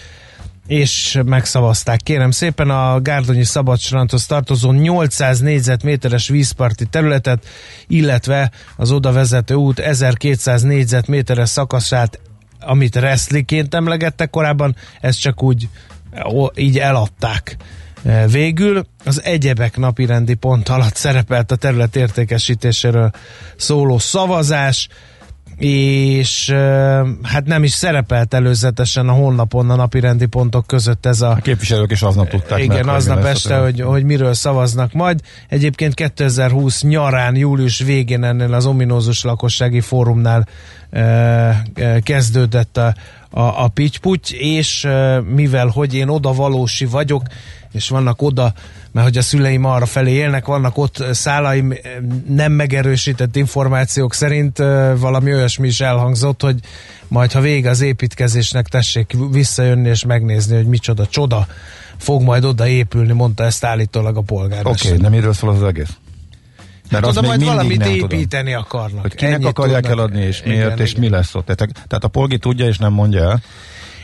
és megszavazták. Kérem szépen a Gárdonyi Szabadstrandhoz tartozó 800 négyzetméteres vízparti területet, illetve az oda vezető út 1200 négyzetméteres szakaszát, amit reszliként emlegettek korábban, ezt csak úgy így eladták. E, Végül az egyebek napirendi pont alatt szerepelt a terület értékesítéséről szóló szavazás, és e, hát nem is szerepelt előzetesen a honlapon a napirendi pontok között ez a A képviselők is aznap tudták igen, meg, aznap este, hogy, hogy miről szavaznak majd. Egyébként 2020 nyarán, július végén ennél az ominózus lakossági fórumnál e, kezdődött a, a, a pittyputy, és mivel, hogy én oda valósi vagyok, és vannak oda mert hogy a szüleim arra felé élnek, vannak ott szálaim, nem megerősített információk szerint valami olyasmi is elhangzott, hogy majd ha vége az építkezésnek, tessék visszajönni és megnézni, hogy micsoda csoda fog majd oda épülni, mondta ezt állítólag a polgármester. Oké, okay, nem miről szól az egész? Mert hát az majd valamit építeni tudom. akarnak. Hogy kinek Ennyit akarják tudnak. eladni, és miért, igen, és igen. mi lesz ott. Tehát, tehát a polgi tudja, és nem mondja el.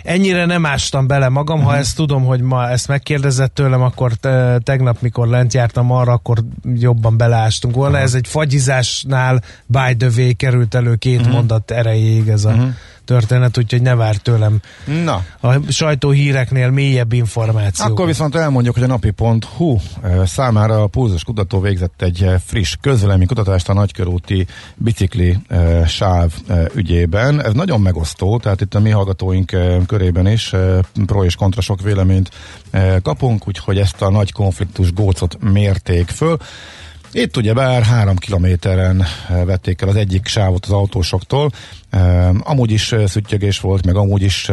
Ennyire nem ástam bele magam, uh-huh. ha mhm. ezt tudom, hogy ma ezt megkérdezett tőlem, akkor te, tegnap, mikor lent jártam arra, akkor jobban beleástunk volna. Uh-huh. Ez egy fagyizásnál by the way került elő két uh-huh. mondat erejéig ez a uh-huh történet, úgyhogy ne vár tőlem Na. a sajtóhíreknél mélyebb információ. Akkor viszont elmondjuk, hogy a napi.hu számára a Pulzus kutató végzett egy friss közvelemi kutatást a nagykörúti bicikli sáv ügyében. Ez nagyon megosztó, tehát itt a mi hallgatóink körében is pro és kontra sok véleményt kapunk, úgyhogy ezt a nagy konfliktus gócot mérték föl. Itt ugye bár három kilométeren eh, vették el az egyik sávot az autósoktól. Eh, amúgy is eh, szüttyögés volt, meg amúgy is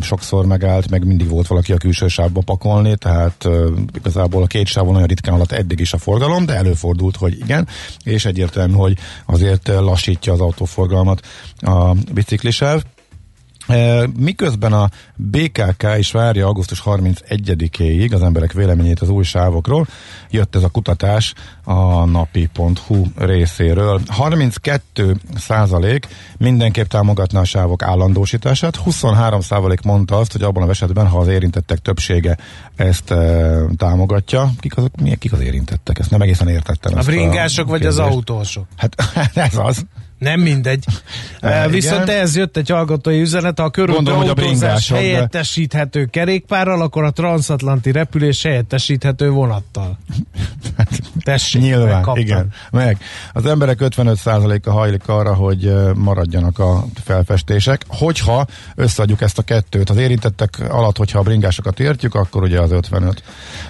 sokszor megállt, meg mindig volt valaki a külső sávba pakolni, tehát igazából a két sávon nagyon ritkán alatt eddig is a forgalom, de előfordult, hogy igen, és egyértelmű, hogy azért lassítja az autóforgalmat a biciklisáv. Miközben a BKK is várja augusztus 31-éig az emberek véleményét az új sávokról, jött ez a kutatás a napi.hu részéről. 32 százalék mindenképp támogatná a sávok állandósítását, 23 százalék mondta azt, hogy abban a esetben, ha az érintettek többsége ezt e, támogatja, kik, azok, milyen, kik az érintettek? Ezt nem egészen értettem. A bringások a vagy az autósok? Hát [LAUGHS] ez az. Nem mindegy. [LAUGHS] E, Viszont igen. ez jött egy hallgatói üzenet, ha a körülbelül autózás helyettesíthető kerékpárral, akkor a transatlanti repülés helyettesíthető vonattal. [LAUGHS] Tessék, Nyilván, megkaptam. igen. Meg. Az emberek 55%-a hajlik arra, hogy maradjanak a felfestések. Hogyha összeadjuk ezt a kettőt, az érintettek alatt, hogyha a bringásokat értjük, akkor ugye az 55.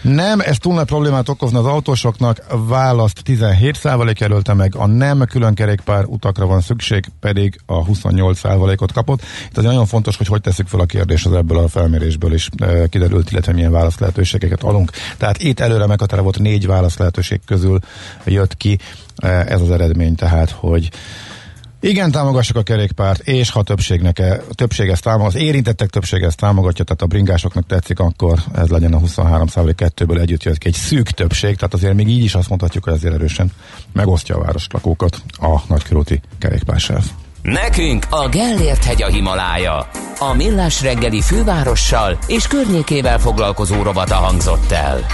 Nem, ez túl nagy problémát okozna az autósoknak, választ 17% jelölte meg, a nem külön kerékpár utakra van szükség, pedig a 28%-ot kapott. Itt az nagyon fontos, hogy hogy tesszük fel a kérdés az ebből a felmérésből is kiderült, illetve milyen válasz lehetőségeket adunk. Tehát itt előre meghatározott négy válasz lehetőség közül jött ki ez az eredmény, tehát, hogy igen, támogassuk a kerékpárt, és ha többségnek e, többség ezt támog, az érintettek többség ezt támogatja, tehát a bringásoknak tetszik, akkor ez legyen a 23 kettőből együtt jött ki egy szűk többség, tehát azért még így is azt mondhatjuk, hogy azért erősen megosztja a városlakókat a nagykörúti kerékpársáv. Nekünk a Gellért hegy a Himalája. A Millás reggeli fővárossal és környékével foglalkozó robata hangzott el.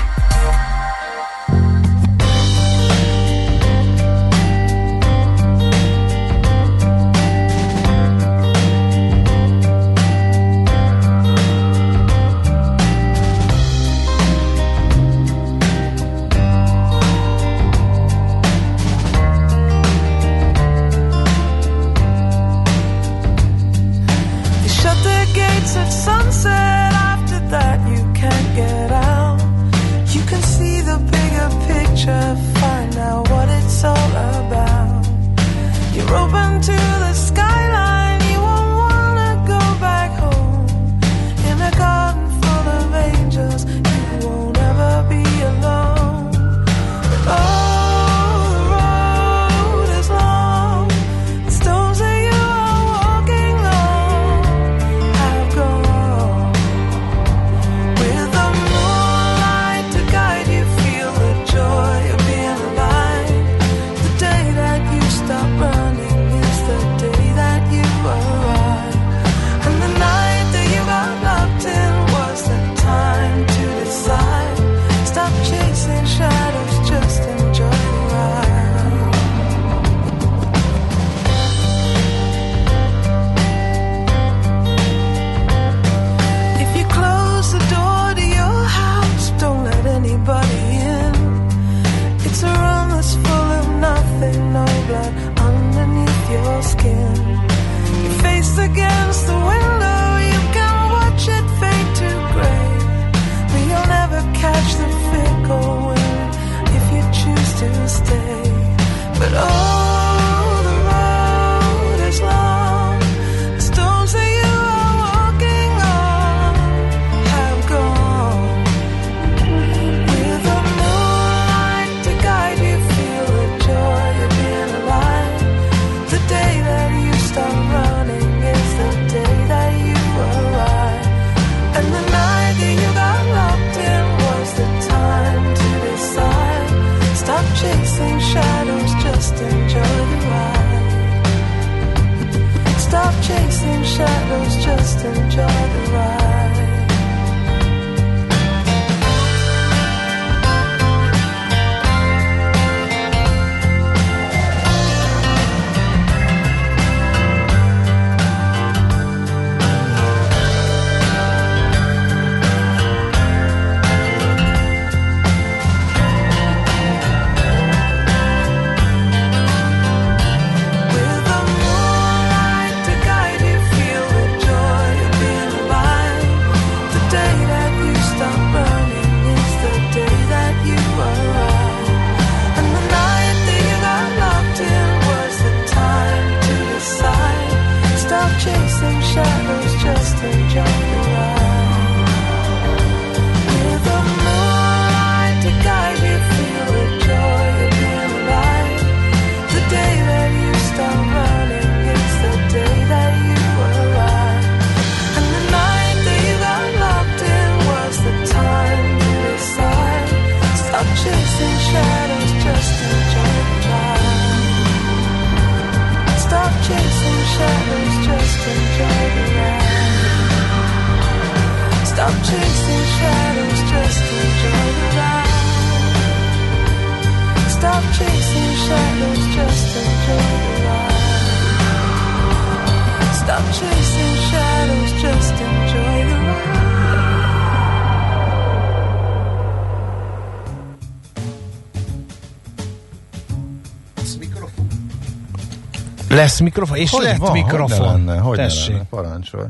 Lesz mikrofon? És Hogy lett van, mikrofon. Hogy ne lenne, hogy Tessék. lenne, parancsolj.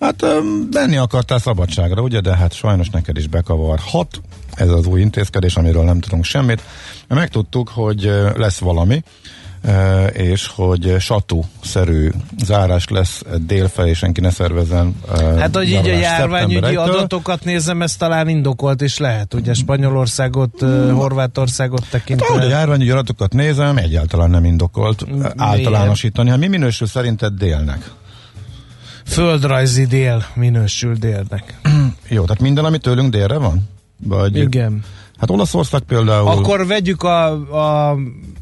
Hát öm, benni akartál szabadságra, ugye, de hát sajnos neked is bekavarhat ez az új intézkedés, amiről nem tudunk semmit. Megtudtuk, hogy lesz valami, és hogy satú-szerű zárás lesz délfelé, senki ne szervezzen. ö, Hát, hogy így a járványügyi szeptember 1-től. adatokat nézem, ez talán indokolt is lehet. Ugye Spanyolországot, ö, Horvátországot tekintve. Hát, ahogy a járványügyi adatokat nézem, egyáltalán nem indokolt ö, általánosítani. Hát mi minősül szerinted délnek? Földrajzi dél minősül délnek. Jó, tehát minden, ami tőlünk délre van? Vagy, Igen. Hát Olaszország például... Akkor vegyük a, a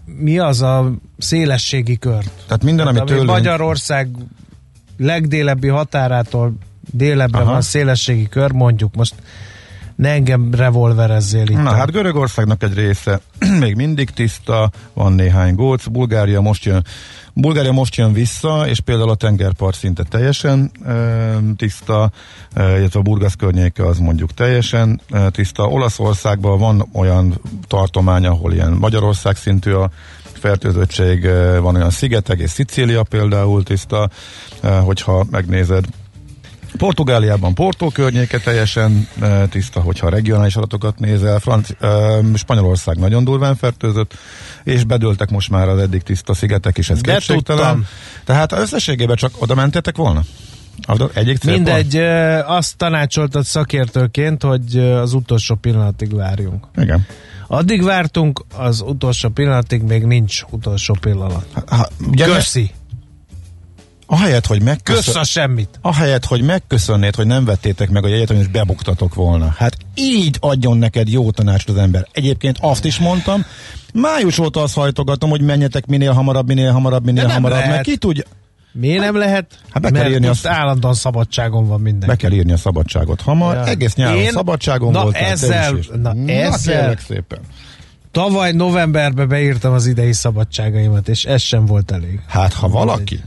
mi az a szélességi kört. tehát minden, ami ami tőlünk... Magyarország legdélebbi határától délebbre Aha. van szélességi kör, mondjuk most ne engem revolverezzél itt. Na hát Görögországnak egy része [CLEARS THROAT] még mindig tiszta, van néhány góc, Bulgária most jön Bulgária most jön vissza, és például a tengerpart szinte teljesen e, tiszta, e, illetve a Burgasz környéke az mondjuk teljesen e, tiszta. Olaszországban van olyan tartomány, ahol ilyen Magyarország szintű a fertőzöttség, e, van olyan szigetek, és Szicília például tiszta, e, hogyha megnézed Portugáliában Portó környéke teljesen e, tiszta, hogyha regionális adatokat nézel. Franci, e, Spanyolország nagyon durván fertőzött, és bedőltek most már az eddig tiszta szigetek, és ez kétségtelen. Tehát összességében csak oda mentetek volna? Egyik célpont? Mindegy, ö, azt tanácsoltad szakértőként, hogy az utolsó pillanatig várjunk. Igen. Addig vártunk, az utolsó pillanatig még nincs utolsó pillanat. Ha, ugye Köszi! Ahelyett, hogy megköszön... Kösz a semmit! Ahelyett, hogy megköszönnéd, hogy nem vettétek meg a jegyet, és bebuktatok volna. Hát így adjon neked jó tanácsot az ember. Egyébként azt is mondtam, május óta azt hajtogatom, hogy menjetek minél hamarabb, minél hamarabb, minél De hamarabb, mert ki tudja, Miért nem lehet? Hát be kell Mert írni most azt- állandóan szabadságon van mindenki. be kell írni a szabadságot hamar. Ja. Egész nyáron Én- szabadságon Na voltál, ezzel- is, és- na ezzel- szépen. Tavaly novemberben beírtam az idei szabadságaimat, és ez sem volt elég. Hát ha valaki,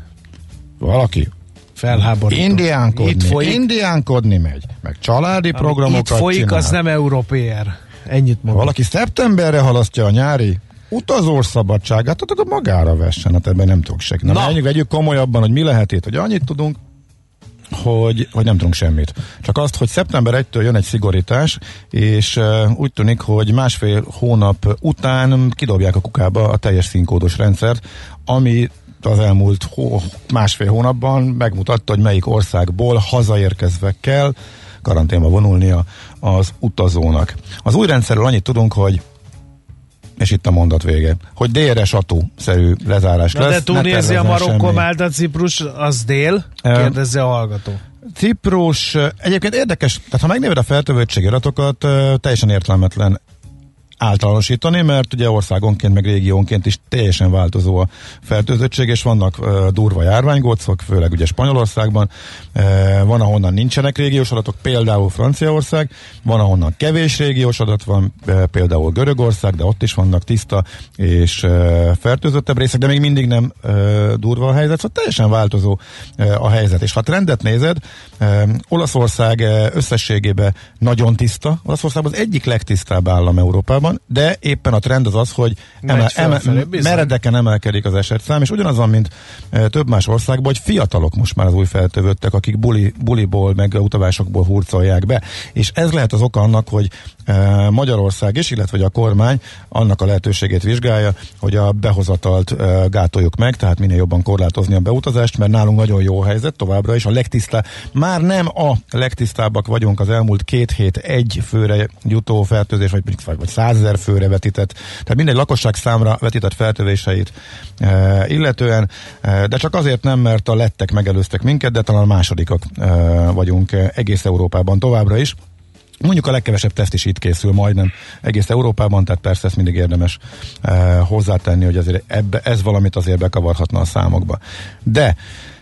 valaki Felháborító. indiánkodni, Itt folyik, indiánkodni megy, meg családi itt programokat folyik, csinál. az nem európér. Ennyit mondom. Valaki szeptemberre halasztja a nyári utazós szabadságát, hát akkor magára vessen, hát ebben nem tudok segíteni. Na, Na. menjünk, vegyük komolyabban, hogy mi lehet itt, hogy annyit tudunk, hogy, hogy nem tudunk semmit. Csak azt, hogy szeptember 1-től jön egy szigorítás, és uh, úgy tűnik, hogy másfél hónap után kidobják a kukába a teljes színkódos rendszert, ami az elmúlt hó, másfél hónapban megmutatta, hogy melyik országból hazaérkezve kell karanténba vonulnia az utazónak. Az új rendszerről annyit tudunk, hogy és itt a mondat vége, hogy délre satú-szerű lezárás Na lesz. de Tunézia, Marokko. Málta, Ciprus, az dél? Kérdezze a hallgató. Ciprus, egyébként érdekes, tehát ha megnézed a fertőzöttségi adatokat, teljesen értelmetlen általánosítani, mert ugye országonként, meg régiónként is teljesen változó a fertőzöttség, és vannak uh, durva járványgócok, főleg ugye Spanyolországban, uh, van ahonnan nincsenek régiós adatok, például Franciaország, van ahonnan kevés régiós adat van, uh, például Görögország, de ott is vannak tiszta és uh, fertőzöttebb részek, de még mindig nem uh, durva a helyzet, szóval teljesen változó uh, a helyzet. És ha trendet nézed, uh, Olaszország összességében nagyon tiszta, Olaszország az egyik legtisztább állam Európában, de éppen a trend az az, hogy emel, emel, meredeken emelkedik az esetszám, és ugyanaz van, mint e, több más országban, hogy fiatalok most már az új feltövöttek, akik buli, buliból, meg utazásokból hurcolják be. És ez lehet az oka annak, hogy e, Magyarország is, illetve a kormány annak a lehetőségét vizsgálja, hogy a behozatalt e, gátoljuk meg, tehát minél jobban korlátozni a beutazást, mert nálunk nagyon jó helyzet továbbra is, a legtisztább, már nem a legtisztábbak vagyunk az elmúlt két hét egy főre jutó fertőzés, vagy, vagy, vagy százezer főre vetített, tehát minden lakosság számra vetített fertőzéseit e, illetően, e, de csak azért nem, mert a lettek megelőztek minket, de talán a másodikak e, vagyunk e, egész Európában továbbra is. Mondjuk a legkevesebb teszt is itt készül majdnem egész Európában, tehát persze ezt mindig érdemes eh, hozzátenni, hogy azért ebbe, ez valamit azért bekavarhatna a számokba. De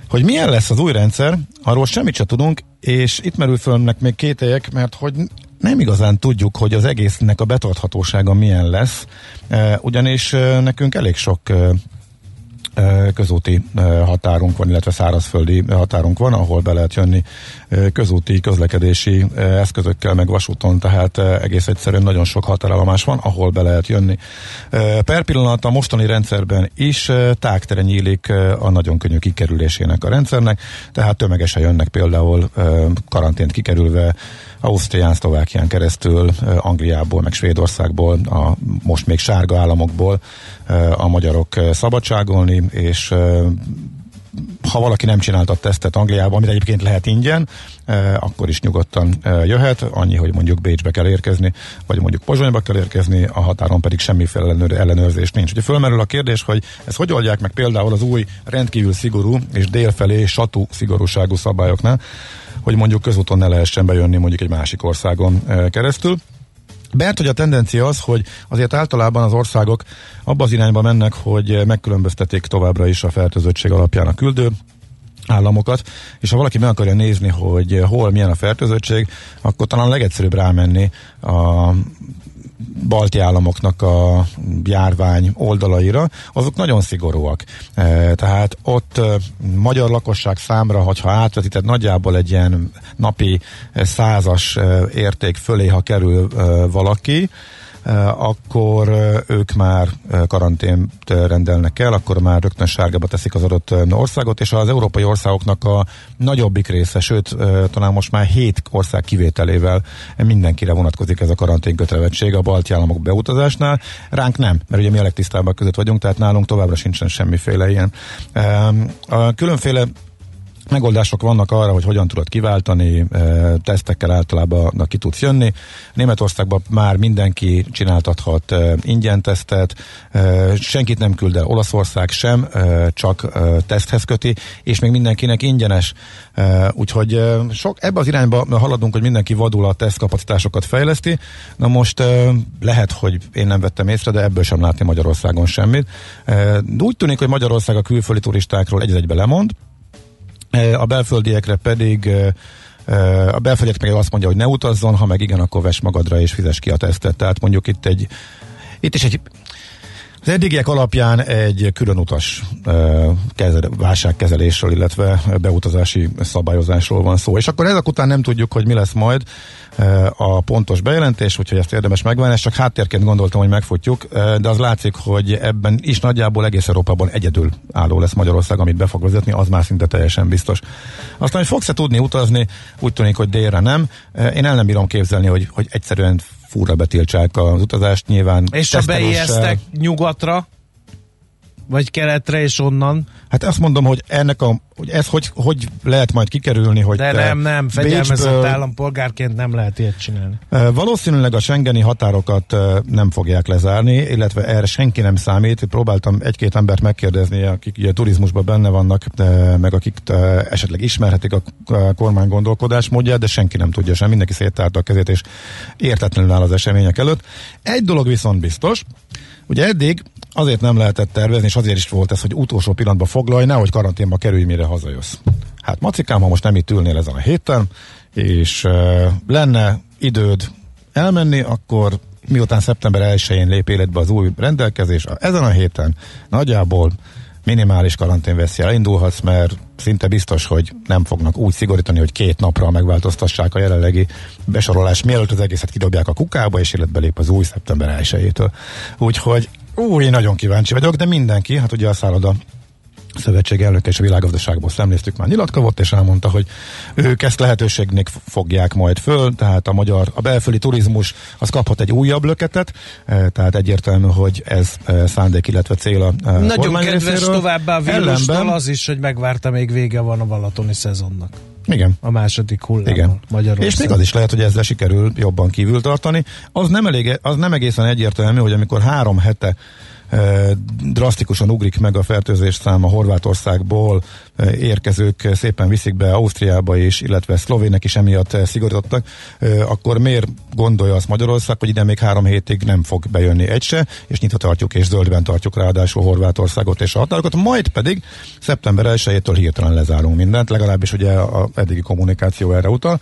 hogy milyen lesz az új rendszer, arról semmit se tudunk, és itt merül fölnek még kételyek, mert hogy nem igazán tudjuk, hogy az egésznek a betarthatósága milyen lesz, eh, ugyanis eh, nekünk elég sok eh, közúti határunk van, illetve szárazföldi határunk van, ahol be lehet jönni közúti közlekedési eszközökkel, meg vasúton, tehát eh, egész egyszerűen nagyon sok határállomás van, ahol be lehet jönni. Per pillanat a mostani rendszerben is tágtere nyílik a nagyon könnyű kikerülésének a rendszernek, tehát tömegesen jönnek például karantént kikerülve Ausztrián, Szlovákián keresztül, Angliából, meg Svédországból, a most még sárga államokból a magyarok eh, és ha valaki nem csinálta a tesztet Angliában, amit egyébként lehet ingyen, akkor is nyugodtan jöhet, annyi, hogy mondjuk Bécsbe kell érkezni, vagy mondjuk Pozsonyba kell érkezni, a határon pedig semmiféle ellenőr, ellenőrzés nincs. Ugye fölmerül a kérdés, hogy ezt hogy oldják meg például az új rendkívül szigorú és délfelé satú szigorúságú szabályoknál, hogy mondjuk közúton ne lehessen bejönni mondjuk egy másik országon keresztül. Mert hogy a tendencia az, hogy azért általában az országok abba az irányba mennek, hogy megkülönböztetik továbbra is a fertőzöttség alapján a küldő államokat, és ha valaki meg akarja nézni, hogy hol milyen a fertőzöttség, akkor talán legegyszerűbb rámenni a balti államoknak a járvány oldalaira, azok nagyon szigorúak. E, tehát ott e, magyar lakosság számra, hogyha átvetíted nagyjából egy ilyen napi százas e, érték fölé, ha kerül valaki, akkor ők már karantént rendelnek el, akkor már rögtön sárgába teszik az adott országot, és az európai országoknak a nagyobbik része, sőt, talán most már hét ország kivételével mindenkire vonatkozik ez a karantén kötelezettség a balti államok beutazásnál. Ránk nem, mert ugye mi a legtisztábbak között vagyunk, tehát nálunk továbbra sincsen semmiféle ilyen. A különféle Megoldások vannak arra, hogy hogyan tudod kiváltani, e, tesztekkel általában na, ki tudsz jönni. Németországban már mindenki csináltathat e, ingyen tesztet, e, senkit nem küld el Olaszország sem, csak teszthez köti, és még mindenkinek ingyenes. Úgyhogy sok, ebbe az irányba haladunk, hogy mindenki vadul a tesztkapacitásokat fejleszti. Na most lehet, hogy én nem vettem észre, de ebből sem látni Magyarországon semmit. Úgy tűnik, hogy Magyarország a külföldi turistákról egy egybe lemond, a belföldiekre pedig a belföldiek meg azt mondja, hogy ne utazzon, ha meg igen, akkor vess magadra és fizes ki a tesztet. Tehát mondjuk itt egy itt is egy az eddigiek alapján egy külön utas kezel, válságkezelésről, illetve beutazási szabályozásról van szó. És akkor ezek után nem tudjuk, hogy mi lesz majd a pontos bejelentés, úgyhogy ezt érdemes megvenni, ezt csak háttérként gondoltam, hogy megfutjuk, de az látszik, hogy ebben is nagyjából egész Európában egyedül álló lesz Magyarország, amit be fog vezetni, az már szinte teljesen biztos. Aztán, hogy fogsz-e tudni utazni, úgy tűnik, hogy délre nem. Én el nem bírom képzelni, hogy, hogy egyszerűen fúra betiltsák az utazást, nyilván. És ha beijesztek nyugatra, vagy keletre, és onnan. Hát azt mondom, hogy ennek a, hogy ez hogy, hogy lehet majd kikerülni, hogy De nem, nem, fegyelmezett Bécsből- állampolgárként nem lehet ilyet csinálni. Valószínűleg a Schengeni határokat nem fogják lezárni, illetve erre senki nem számít. Próbáltam egy-két embert megkérdezni, akik ugye turizmusban benne vannak, meg akik esetleg ismerhetik a a kormány gondolkodásmódját, de senki nem tudja sem, mindenki széttárta a kezét, és értetlenül áll az események előtt. Egy dolog viszont biztos, ugye eddig azért nem lehetett tervezni, és azért is volt ez, hogy utolsó pillanatban foglalj, nehogy karanténba kerülj, mire hazajössz. Hát macikám, ha most nem itt ülnél ezen a héten, és uh, lenne időd elmenni, akkor miután szeptember 1-én lép életbe az új rendelkezés, ezen a héten nagyjából minimális karanténveszély elindulhatsz, mert szinte biztos, hogy nem fognak úgy szigorítani, hogy két napra megváltoztassák a jelenlegi besorolás, mielőtt az egészet kidobják a kukába, és életbe lép az új szeptember 1-től. Úgyhogy új, nagyon kíváncsi vagyok, de mindenki, hát ugye a szálloda szövetség elnöke és a világgazdaságból szemléztük már nyilatkozott, és elmondta, hogy ők ezt lehetőségnek fogják majd föl, tehát a magyar, a belföldi turizmus az kaphat egy újabb löketet, eh, tehát egyértelmű, hogy ez eh, szándék, illetve cél a eh, Nagyon kedves részéről. továbbá a Ellenben- az is, hogy megvárta még vége van a balatoni szezonnak. Igen. A második hullámmal Igen. Magyarországon. És még az is lehet, hogy ezzel sikerül jobban kívül tartani. Az nem, elég, az nem egészen egyértelmű, hogy amikor három hete e, drasztikusan ugrik meg a fertőzés száma Horvátországból érkezők szépen viszik be Ausztriába is, illetve szlovének is emiatt szigorítottak, akkor miért gondolja azt Magyarország, hogy ide még három hétig nem fog bejönni egy se, és nyitva tartjuk és zöldben tartjuk ráadásul Horvátországot és a határokat, majd pedig szeptember 1-től hirtelen lezárunk mindent, legalábbis ugye a eddigi kommunikáció erre utal.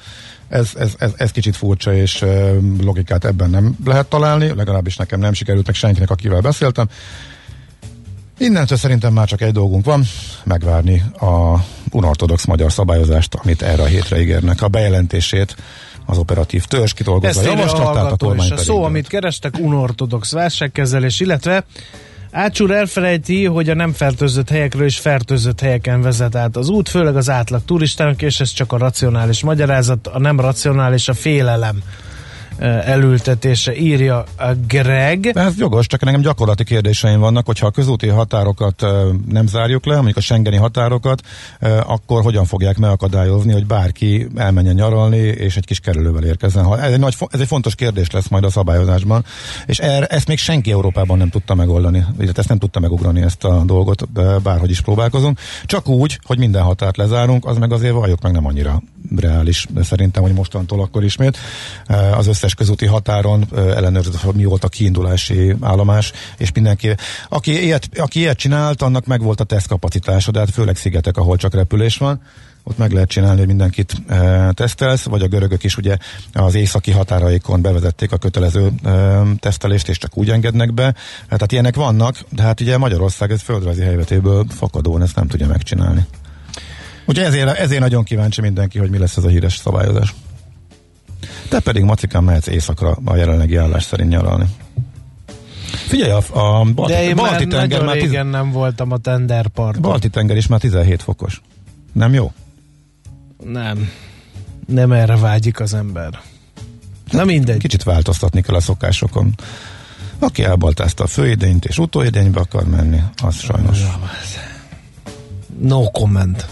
Ez, ez, ez, ez kicsit furcsa, és logikát ebben nem lehet találni, legalábbis nekem nem sikerült, meg senkinek, akivel beszéltem. Innentől szerintem már csak egy dolgunk van, megvárni a unortodox magyar szabályozást, amit erre a hétre ígérnek, a bejelentését az operatív törzs kidolgozza a javaslatát, a tolmány a szó, amit kerestek, unortodox válságkezelés, illetve Ácsúr elfelejti, hogy a nem fertőzött helyekről is fertőzött helyeken vezet át az út, főleg az átlag turistának, és ez csak a racionális magyarázat, a nem racionális a félelem elültetése, írja a Greg. Ez jogos, csak nekem gyakorlati kérdéseim vannak, hogyha a közúti határokat nem zárjuk le, mondjuk a Schengeni határokat, akkor hogyan fogják megakadályozni, hogy bárki elmenjen nyaralni, és egy kis kerülővel érkezzen. Ez egy, nagy, ez egy fontos kérdés lesz majd a szabályozásban, és er, ezt még senki Európában nem tudta megoldani, illetve ezt nem tudta megugrani ezt a dolgot, bárhogy is próbálkozunk. Csak úgy, hogy minden határt lezárunk, az meg azért valljuk meg nem annyira reális, de szerintem, hogy mostantól akkor ismét az összes közúti határon ellenőrzött, hogy mi volt a kiindulási állomás, és mindenki, aki ilyet, aki ilyet csinált, annak meg volt a tesztkapacitása, de hát főleg szigetek, ahol csak repülés van, ott meg lehet csinálni, hogy mindenkit e, tesztelsz, vagy a görögök is ugye az északi határaikon bevezették a kötelező e, tesztelést, és csak úgy engednek be. Tehát ilyenek vannak, de hát ugye Magyarország ez földrajzi helyzetéből fakadóan ezt nem tudja megcsinálni. Úgyhogy ezért, ezért nagyon kíváncsi mindenki, hogy mi lesz ez a híres szabályozás. Te pedig macikán mehetsz éjszakra a jelenlegi állás szerint nyaralni. Figyelj, a, a Balti, De én Balti már tenger már tiz, nem voltam a tenderparton. Balti tenger is már 17 fokos. Nem jó? Nem. Nem erre vágyik az ember. Na mindegy. Kicsit változtatni kell a szokásokon. Aki elbaltázta a főidényt és utóidénybe akar menni, az sajnos. No comment.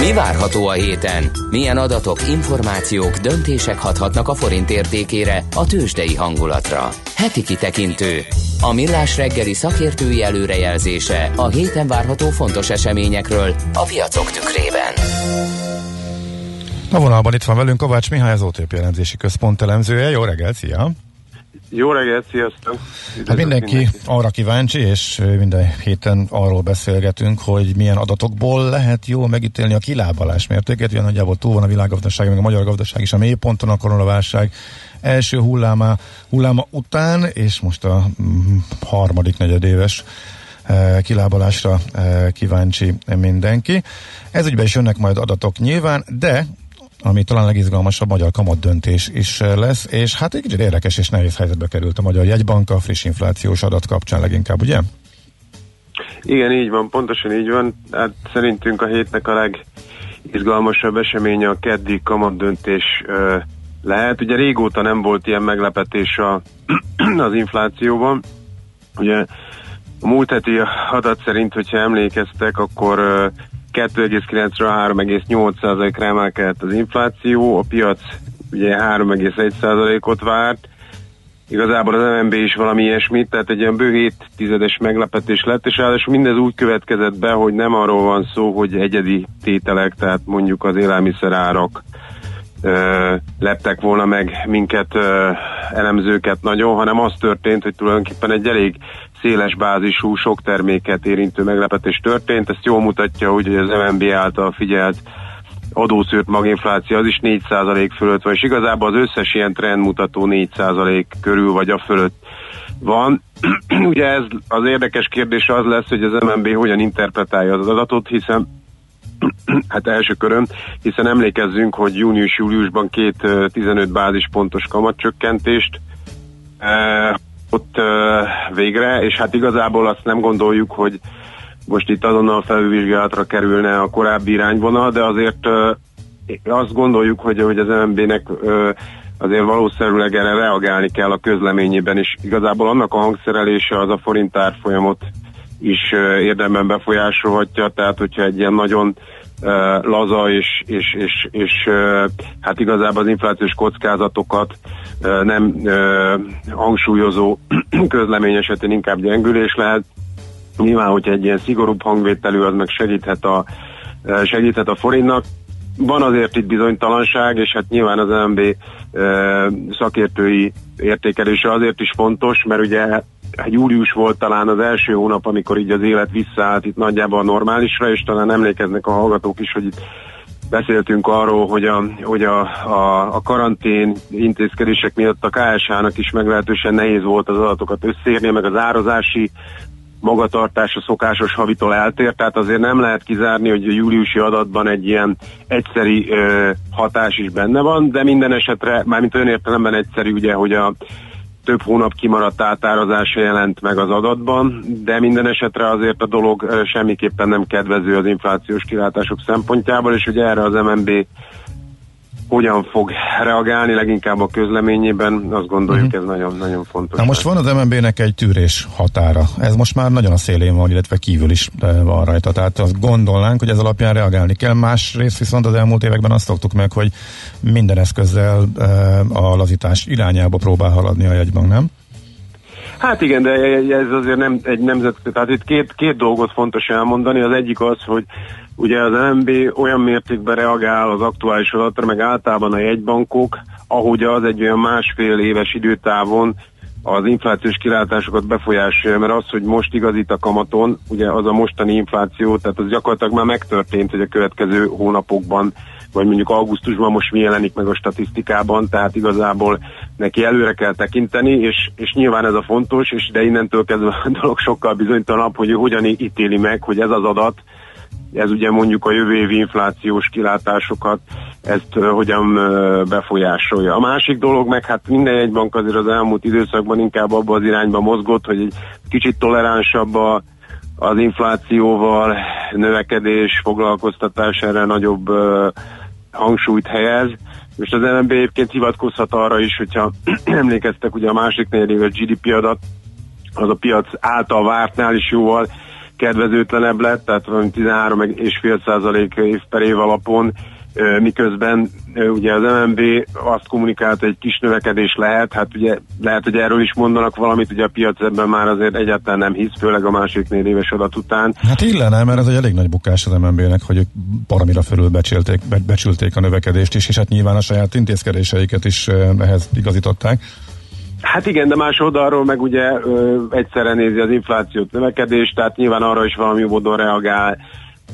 Mi várható a héten? Milyen adatok, információk, döntések hathatnak a forint értékére, a tőzsdei hangulatra? Heti kitekintő. A millás reggeli szakértői előrejelzése a héten várható fontos eseményekről a piacok tükrében. A vonalban itt van velünk Kovács Mihály, az OTP elemzési központ elemzője. Jó reggelt, szia! Jó reggelt, sziasztok! Hát mindenki, mindenki arra kíváncsi, és minden héten arról beszélgetünk, hogy milyen adatokból lehet jól megítélni a kilábalás mértékét. Ugye nagyjából túl van a világgazdaság, meg a magyar gazdaság is a mélyponton a koronaválság első hulláma, hulláma után, és most a mm, harmadik negyedéves kilábalásra kíváncsi mindenki. Ez ügyben is jönnek majd adatok nyilván, de ami talán legizgalmasabb magyar kamat döntés is lesz, és hát egy kicsit érdekes és nehéz helyzetbe került a Magyar Jegybank a friss inflációs adat kapcsán leginkább, ugye? Igen, így van, pontosan így van. Hát szerintünk a hétnek a legizgalmasabb eseménye a keddi kamat döntés ö, lehet. Ugye régóta nem volt ilyen meglepetés a, [CLEARS THROAT] az inflációban. Ugye a múlt heti adat szerint, hogyha emlékeztek, akkor 2,9-ről 3,8%-ra emelkedett az infláció, a piac ugye 3,1%-ot várt, igazából az MNB is valami ilyesmit, tehát egy ilyen bő 7 tizedes meglepetés lett, és ráadásul mindez úgy következett be, hogy nem arról van szó, hogy egyedi tételek, tehát mondjuk az élelmiszerárak ö, leptek volna meg minket ö, elemzőket nagyon, hanem az történt, hogy tulajdonképpen egy elég széles bázisú, sok terméket érintő meglepetés történt. Ezt jól mutatja, hogy az MNB által figyelt adószűrt maginfláció az is 4% fölött van, és igazából az összes ilyen trendmutató 4% körül vagy a fölött van. [CLEARS THROAT] Ugye ez az érdekes kérdés az lesz, hogy az MNB hogyan interpretálja az adatot, hiszen [CLEARS THROAT] hát első körön, hiszen emlékezzünk, hogy június-júliusban két 15 bázispontos kamatcsökkentést ott végre, és hát igazából azt nem gondoljuk, hogy most itt azonnal felülvizsgálatra kerülne a korábbi irányvonal, de azért azt gondoljuk, hogy, hogy az MNB-nek azért valószínűleg erre reagálni kell a közleményében, és igazából annak a hangszerelése az a forintár folyamot is érdemben befolyásolhatja, tehát hogyha egy ilyen nagyon laza és, és, és, és hát igazából az inflációs kockázatokat nem hangsúlyozó [CLEARS THROAT] közlemény esetén inkább gyengülés lehet, Nyilván, hogyha egy ilyen szigorúbb hangvételű, az meg segíthet a, segíthet a forintnak. Van azért itt bizonytalanság, és hát nyilván az MB szakértői értékelése azért is fontos, mert ugye hát július volt talán az első hónap, amikor így az élet visszaállt itt nagyjából a normálisra, és talán emlékeznek a hallgatók is, hogy itt beszéltünk arról, hogy a, hogy a, a, a karantén intézkedések miatt a KSH-nak is meglehetősen nehéz volt az adatokat összeérni, meg az árazási magatartás a szokásos havitól eltér, tehát azért nem lehet kizárni, hogy a júliusi adatban egy ilyen egyszeri ö, hatás is benne van, de minden esetre, mármint olyan értelemben egyszerű, ugye, hogy a több hónap kimaradt átárazása jelent meg az adatban, de minden esetre azért a dolog semmiképpen nem kedvező az inflációs kilátások szempontjából, és ugye erre az MNB hogyan fog reagálni, leginkább a közleményében, azt gondoljuk uh-huh. ez nagyon, nagyon fontos. Na most van az MNB-nek egy tűrés határa. Ez most már nagyon a szélén van, illetve kívül is van rajta. Tehát azt gondolnánk, hogy ez alapján reagálni kell. Másrészt viszont az elmúlt években azt szoktuk meg, hogy minden eszközzel a lazítás irányába próbál haladni a jegybank, nem? Hát igen, de ez azért nem egy nemzetközi, tehát itt két, két dolgot fontos elmondani. Az egyik az, hogy ugye az MB olyan mértékben reagál az aktuális adatra, meg általában a jegybankok, ahogy az egy olyan másfél éves időtávon az inflációs kilátásokat befolyásolja, mert az, hogy most igazít a kamaton, ugye az a mostani infláció, tehát az gyakorlatilag már megtörtént, hogy a következő hónapokban vagy mondjuk augusztusban most mi jelenik meg a statisztikában, tehát igazából neki előre kell tekinteni, és, és nyilván ez a fontos, és de innentől kezdve a dolog sokkal bizonytalanabb, hogy hogyan ítéli meg, hogy ez az adat, ez ugye mondjuk a jövő évi inflációs kilátásokat, ezt hogyan befolyásolja. A másik dolog meg, hát minden egy bank azért az elmúlt időszakban inkább abba az irányba mozgott, hogy egy kicsit toleránsabb a, az inflációval, növekedés, foglalkoztatás erre nagyobb uh, hangsúlyt helyez. Most az LNB egyébként hivatkozhat arra is, hogyha [CLEARS THROAT] emlékeztek, ugye a másik negyedéves GDP adat, az a piac által vártnál is jóval kedvezőtlenebb lett, tehát 13,5% év per év alapon, miközben ugye az MNB azt kommunikálta, hogy egy kis növekedés lehet, hát ugye lehet, hogy erről is mondanak valamit, ugye a piac ebben már azért egyáltalán nem hisz, főleg a másik négy éves adat után. Hát illene, mert ez egy elég nagy bukás az MNB-nek, hogy ők paramira fölül becsülték, be, becsülték a növekedést is, és hát nyilván a saját intézkedéseiket is ehhez igazították. Hát igen, de más oldalról meg ugye ö, egyszerre nézi az inflációt, növekedést, tehát nyilván arra is valami módon reagál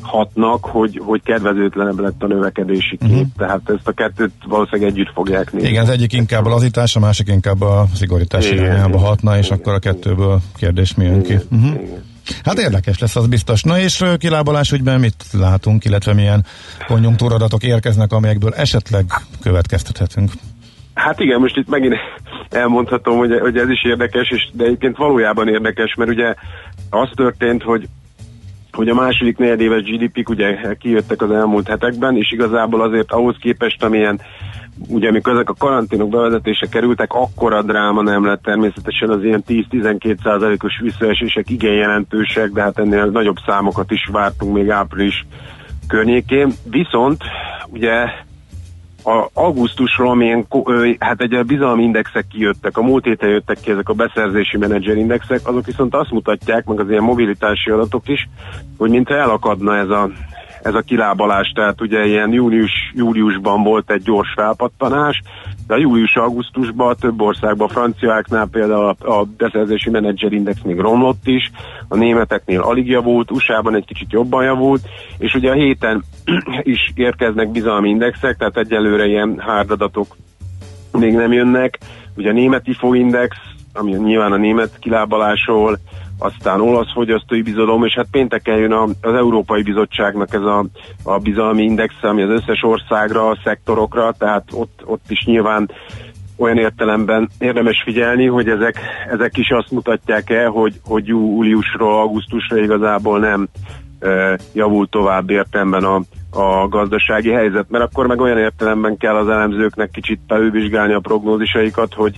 hatnak, hogy, hogy kedvezőtlenebb lett a növekedési kép, uh-huh. tehát ezt a kettőt valószínűleg együtt fogják nézni. Igen, az egyik inkább a lazítás, a másik inkább a szigorítás igen, irányába igen, hatna, és igen, akkor a kettőből kérdés mi jön ki. Uh-huh. Igen. Hát érdekes lesz az biztos. Na és kilábalás ügyben mit látunk, illetve milyen konjunktúradatok érkeznek, amelyekből esetleg következtethetünk? Hát igen, most itt megint elmondhatom, hogy, hogy ez is érdekes, és de egyébként valójában érdekes, mert ugye az történt, hogy hogy a második negyedéves GDP-k ugye kijöttek az elmúlt hetekben, és igazából azért ahhoz képest, amilyen ugye amikor ezek a karanténok bevezetése kerültek, akkora dráma nem lett természetesen az ilyen 10-12 százalékos visszaesések igen jelentősek, de hát ennél nagyobb számokat is vártunk még április környékén. Viszont ugye a augusztusról, amilyen, hát egy bizalmi indexek kijöttek, a múlt héten jöttek ki ezek a beszerzési menedzserindexek, azok viszont azt mutatják, meg az ilyen mobilitási adatok is, hogy mintha elakadna ez a, ez a kilábalás, tehát ugye ilyen június, júliusban volt egy gyors felpattanás, de július-augusztusban több országban, franciáknál például a, beszerzési menedzserindex még romlott is, a németeknél alig javult, USA-ban egy kicsit jobban javult, és ugye a héten [CLEARS THROAT] is érkeznek bizalmi indexek, tehát egyelőre ilyen hárdadatok még nem jönnek. Ugye a németi index, ami nyilván a német kilábalásról, aztán olasz fogyasztói bizalom, és hát pénteken jön az Európai Bizottságnak ez a, a bizalmi index, ami az összes országra, a szektorokra, tehát ott, ott is nyilván olyan értelemben érdemes figyelni, hogy ezek, ezek is azt mutatják el, hogy, hogy júliusról, augusztusra igazából nem e, javult tovább értelemben a, a gazdasági helyzet, mert akkor meg olyan értelemben kell az elemzőknek kicsit felülvizsgálni a prognózisaikat, hogy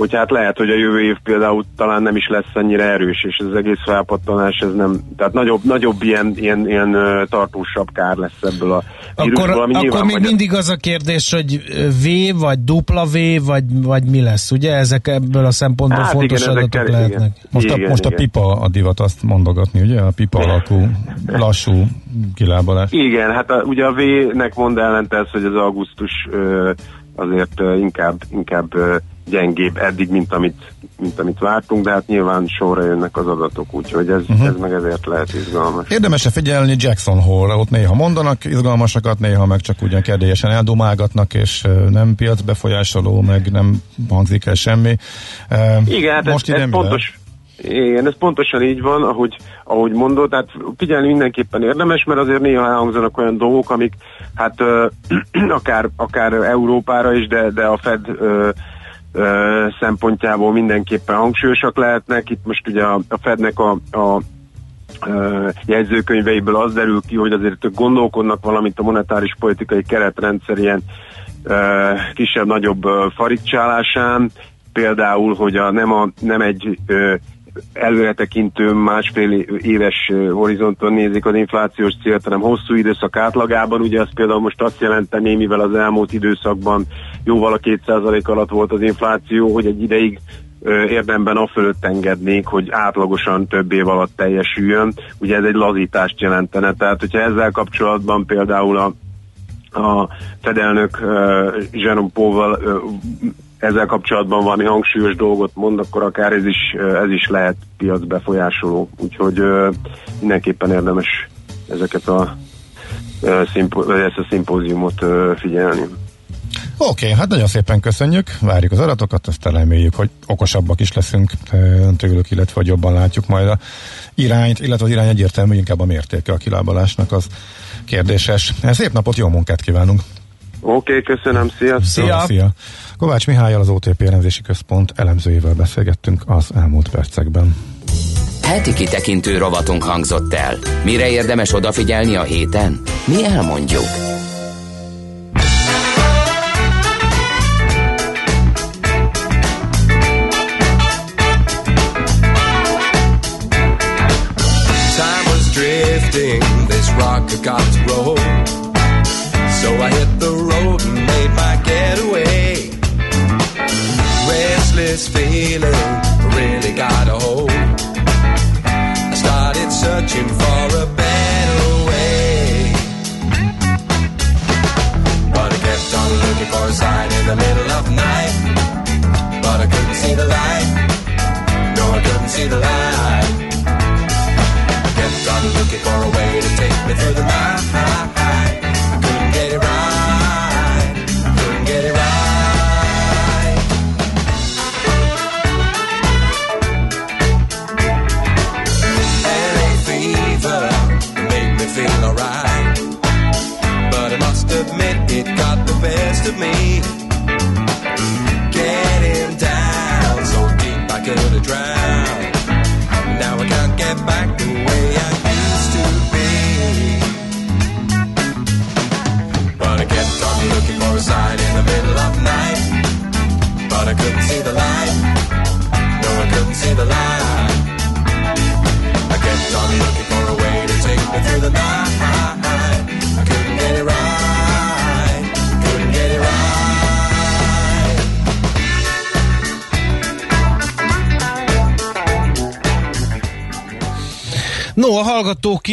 hogy hát lehet, hogy a jövő év például talán nem is lesz ennyire erős, és ez az egész felpattanás, ez nem, tehát nagyobb, nagyobb ilyen, ilyen, ilyen tartósabb kár lesz ebből a vírusból, Akkor, ami akkor még mindig az a kérdés, hogy V vagy dupla V, vagy, vagy mi lesz, ugye? Ezek ebből a szempontból Hát fontos igen, adatok kell- lehetnek. igen. Most, a, Igen, most a igen. pipa a divat azt mondogatni, ugye? A pipa alakú, lassú kilábalás. Igen, hát a, ugye a V-nek mond ellent ez, hogy az augusztus ö, azért inkább, inkább gyengébb eddig, mint amit, mint amit vártunk, de hát nyilván sorra jönnek az adatok, úgyhogy ez, uh-huh. ez meg ezért lehet izgalmas. Érdemes-e figyelni Jackson Hole-ra? Ott néha mondanak izgalmasakat, néha meg csak ugyan kedélyesen eldumálgatnak, és nem piacbefolyásoló, meg nem hangzik el semmi. Igen, hát most ez, ez pontos. Igen, ez pontosan így van, ahogy, ahogy mondod, tehát figyelni mindenképpen érdemes, mert azért néha elhangzanak olyan dolgok, amik hát ö, [CLEARS THROAT] akár, akár Európára is, de, de a Fed ö, ö, szempontjából mindenképpen hangsúlyosak lehetnek. Itt most ugye a, a Fednek a, a jegyzőkönyveiből az derül ki, hogy azért gondolkodnak valamint a monetáris politikai keretrendszer ilyen kisebb-nagyobb farigcsálásán, például, hogy a, nem, a, nem egy előretekintő másfél éves horizonton nézik az inflációs célt, hanem hosszú időszak átlagában. Ugye az például most azt jelenteni, mivel az elmúlt időszakban jóval a 2% alatt volt az infláció, hogy egy ideig érdemben a fölött engednék, hogy átlagosan több év alatt teljesüljön. Ugye ez egy lazítást jelentene. Tehát, hogyha ezzel kapcsolatban például a a fedelnök uh, Jerome Powell uh, ezzel kapcsolatban valami hangsúlyos dolgot mond, akkor akár ez is, ez is lehet piac befolyásoló. Úgyhogy mindenképpen érdemes ezeket a ezt a szimpóziumot figyelni. Oké, okay, hát nagyon szépen köszönjük, várjuk az adatokat, aztán reméljük, hogy okosabbak is leszünk tőlük, illetve hogy jobban látjuk majd a irányt, illetve az irány egyértelmű, inkább a mértéke a kilábalásnak az kérdéses. Szép napot, jó munkát kívánunk! Oké, okay, köszönöm, sziasztok! Szia! Szia! Kovács Mihályal, az OTP elemzési központ elemzőjével beszélgettünk az elmúlt percekben. Heti kitekintő rovatunk hangzott el. Mire érdemes odafigyelni a héten? Mi elmondjuk. Time was drifting, this rocket got to Restless feeling really got a hold. I started searching for a better way. But I kept on looking for a sign in the middle of night. But I couldn't see the light. No, I couldn't see the light. I kept on looking for a way to take me through the night.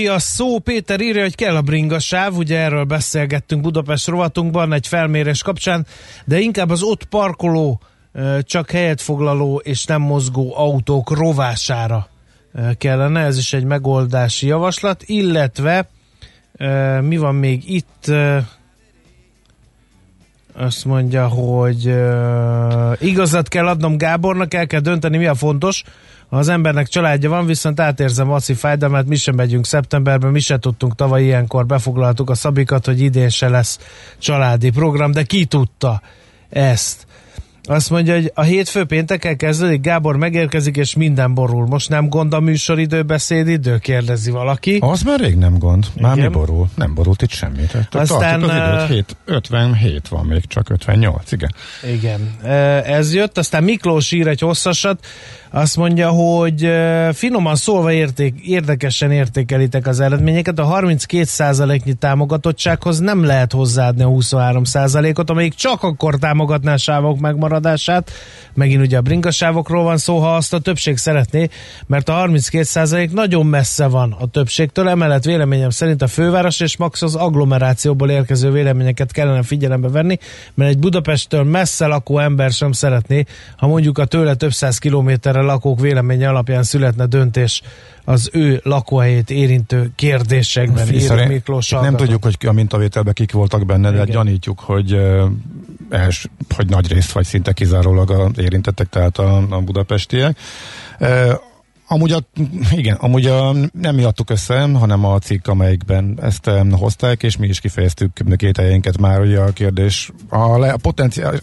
Ki a szó. Péter írja, hogy kell a bringasáv, ugye erről beszélgettünk Budapest rovatunkban egy felmérés kapcsán, de inkább az ott parkoló, csak helyet foglaló és nem mozgó autók rovására kellene, ez is egy megoldási javaslat, illetve mi van még itt, azt mondja, hogy igazat kell adnom Gábornak, el kell dönteni, mi a fontos. Ha az embernek családja van, viszont átérzem Maci fájdalmát, mi sem megyünk szeptemberben, mi se tudtunk tavaly ilyenkor, befoglaltuk a szabikat, hogy idén se lesz családi program, de ki tudta ezt? Azt mondja, hogy a hétfő péntekkel kezdődik, Gábor megérkezik, és minden borul. Most nem gond a műsoridő, beszédidő? Kérdezi valaki. Az már rég nem gond. Már Igen. mi borul? Nem borult itt semmi. Tehát Aztán, az időt, eh, 7, 57 van még, csak 58, igen. Igen, ez jött, aztán Miklós ír egy hosszasat, azt mondja, hogy finoman szólva érték, érdekesen értékelitek az eredményeket, a 32%-nyi támogatottsághoz nem lehet hozzáadni a 23%-ot, amelyik csak akkor támogatná a sávok megmaradását, megint ugye a bringasávokról van szó, ha azt a többség szeretné, mert a 32% nagyon messze van a többségtől, emellett véleményem szerint a főváros és max az agglomerációból érkező véleményeket kellene figyelembe venni, mert egy Budapesttől messze lakó ember sem szeretné, ha mondjuk a tőle több száz kilométerre lakók véleménye alapján születne döntés az ő lakóhelyét érintő kérdésekben, ír Miklós nem tudjuk, hogy a mintavételben kik voltak benne, de Igen. gyanítjuk, hogy, eh, els, hogy nagy részt vagy szinte kizárólag a érintettek, tehát a, a budapestiek. Amúgy, a, igen, amúgy a, nem miattuk össze, hanem a cikk, amelyikben ezt em, hozták, és mi is kifejeztük két helyeinket már, hogy a kérdés, a, le, a, potenciál,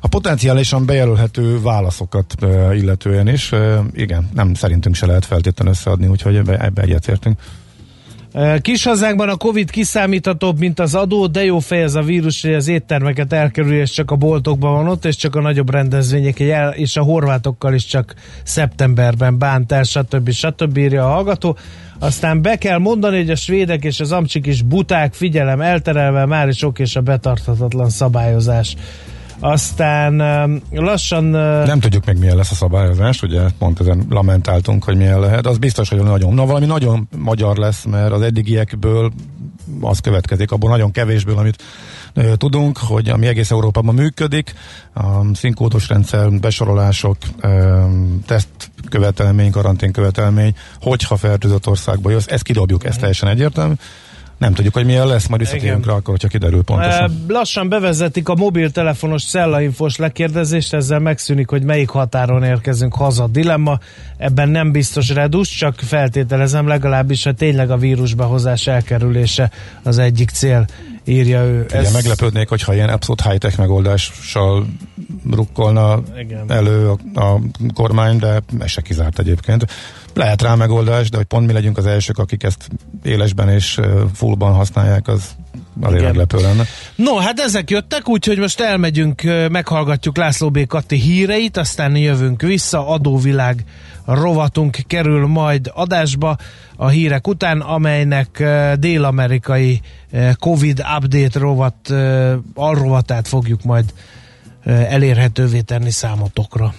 a potenciálisan bejelölhető válaszokat e, illetően is, e, igen, nem szerintünk se lehet feltétlenül összeadni, úgyhogy ebbe, ebbe egyetértünk. Kis hazánkban a Covid kiszámíthatóbb, mint az adó, de jó fej ez a vírus, hogy az éttermeket elkerül, és csak a boltokban van ott, és csak a nagyobb rendezvények, és a horvátokkal is csak szeptemberben bánt el, stb. stb. írja a hallgató. Aztán be kell mondani, hogy a svédek és az amcsik is buták, figyelem, elterelve már is ok és a betarthatatlan szabályozás. Aztán um, lassan... uh, Nem tudjuk még milyen lesz a szabályozás, ugye pont ezen lamentáltunk, hogy milyen lehet. Az biztos, hogy nagyon, na valami nagyon magyar lesz, mert az eddigiekből az következik, abból nagyon kevésből, amit tudunk, hogy ami egész Európában működik, a színkódos rendszer, besorolások, teszt követelmény, karantén követelmény, hogyha fertőzött országba jössz, ezt kidobjuk, ez teljesen egyértelmű. Nem tudjuk, hogy milyen lesz, majd visszatérünk rá akkor, hogyha kiderül pontosan. Eh, Lassan bevezetik a mobiltelefonos szellainfos lekérdezést, ezzel megszűnik, hogy melyik határon érkezünk haza. Dilemma, ebben nem biztos redus, csak feltételezem legalábbis, hogy tényleg a vírusbehozás elkerülése az egyik cél, írja ő. Ez... meglepődnék, hogyha ilyen abszolút high-tech megoldással rukkolna Igen. elő a, a kormány, de ez se kizárt egyébként. Lehet rá megoldás, de hogy pont mi legyünk az elsők, akik ezt élesben és fullban használják, az azért meglepő lenne. No, hát ezek jöttek, úgyhogy most elmegyünk, meghallgatjuk László B. Kati híreit, aztán jövünk vissza, adóvilág rovatunk kerül majd adásba a hírek után, amelynek dél-amerikai Covid update rovat, alrovatát fogjuk majd elérhetővé tenni számotokra.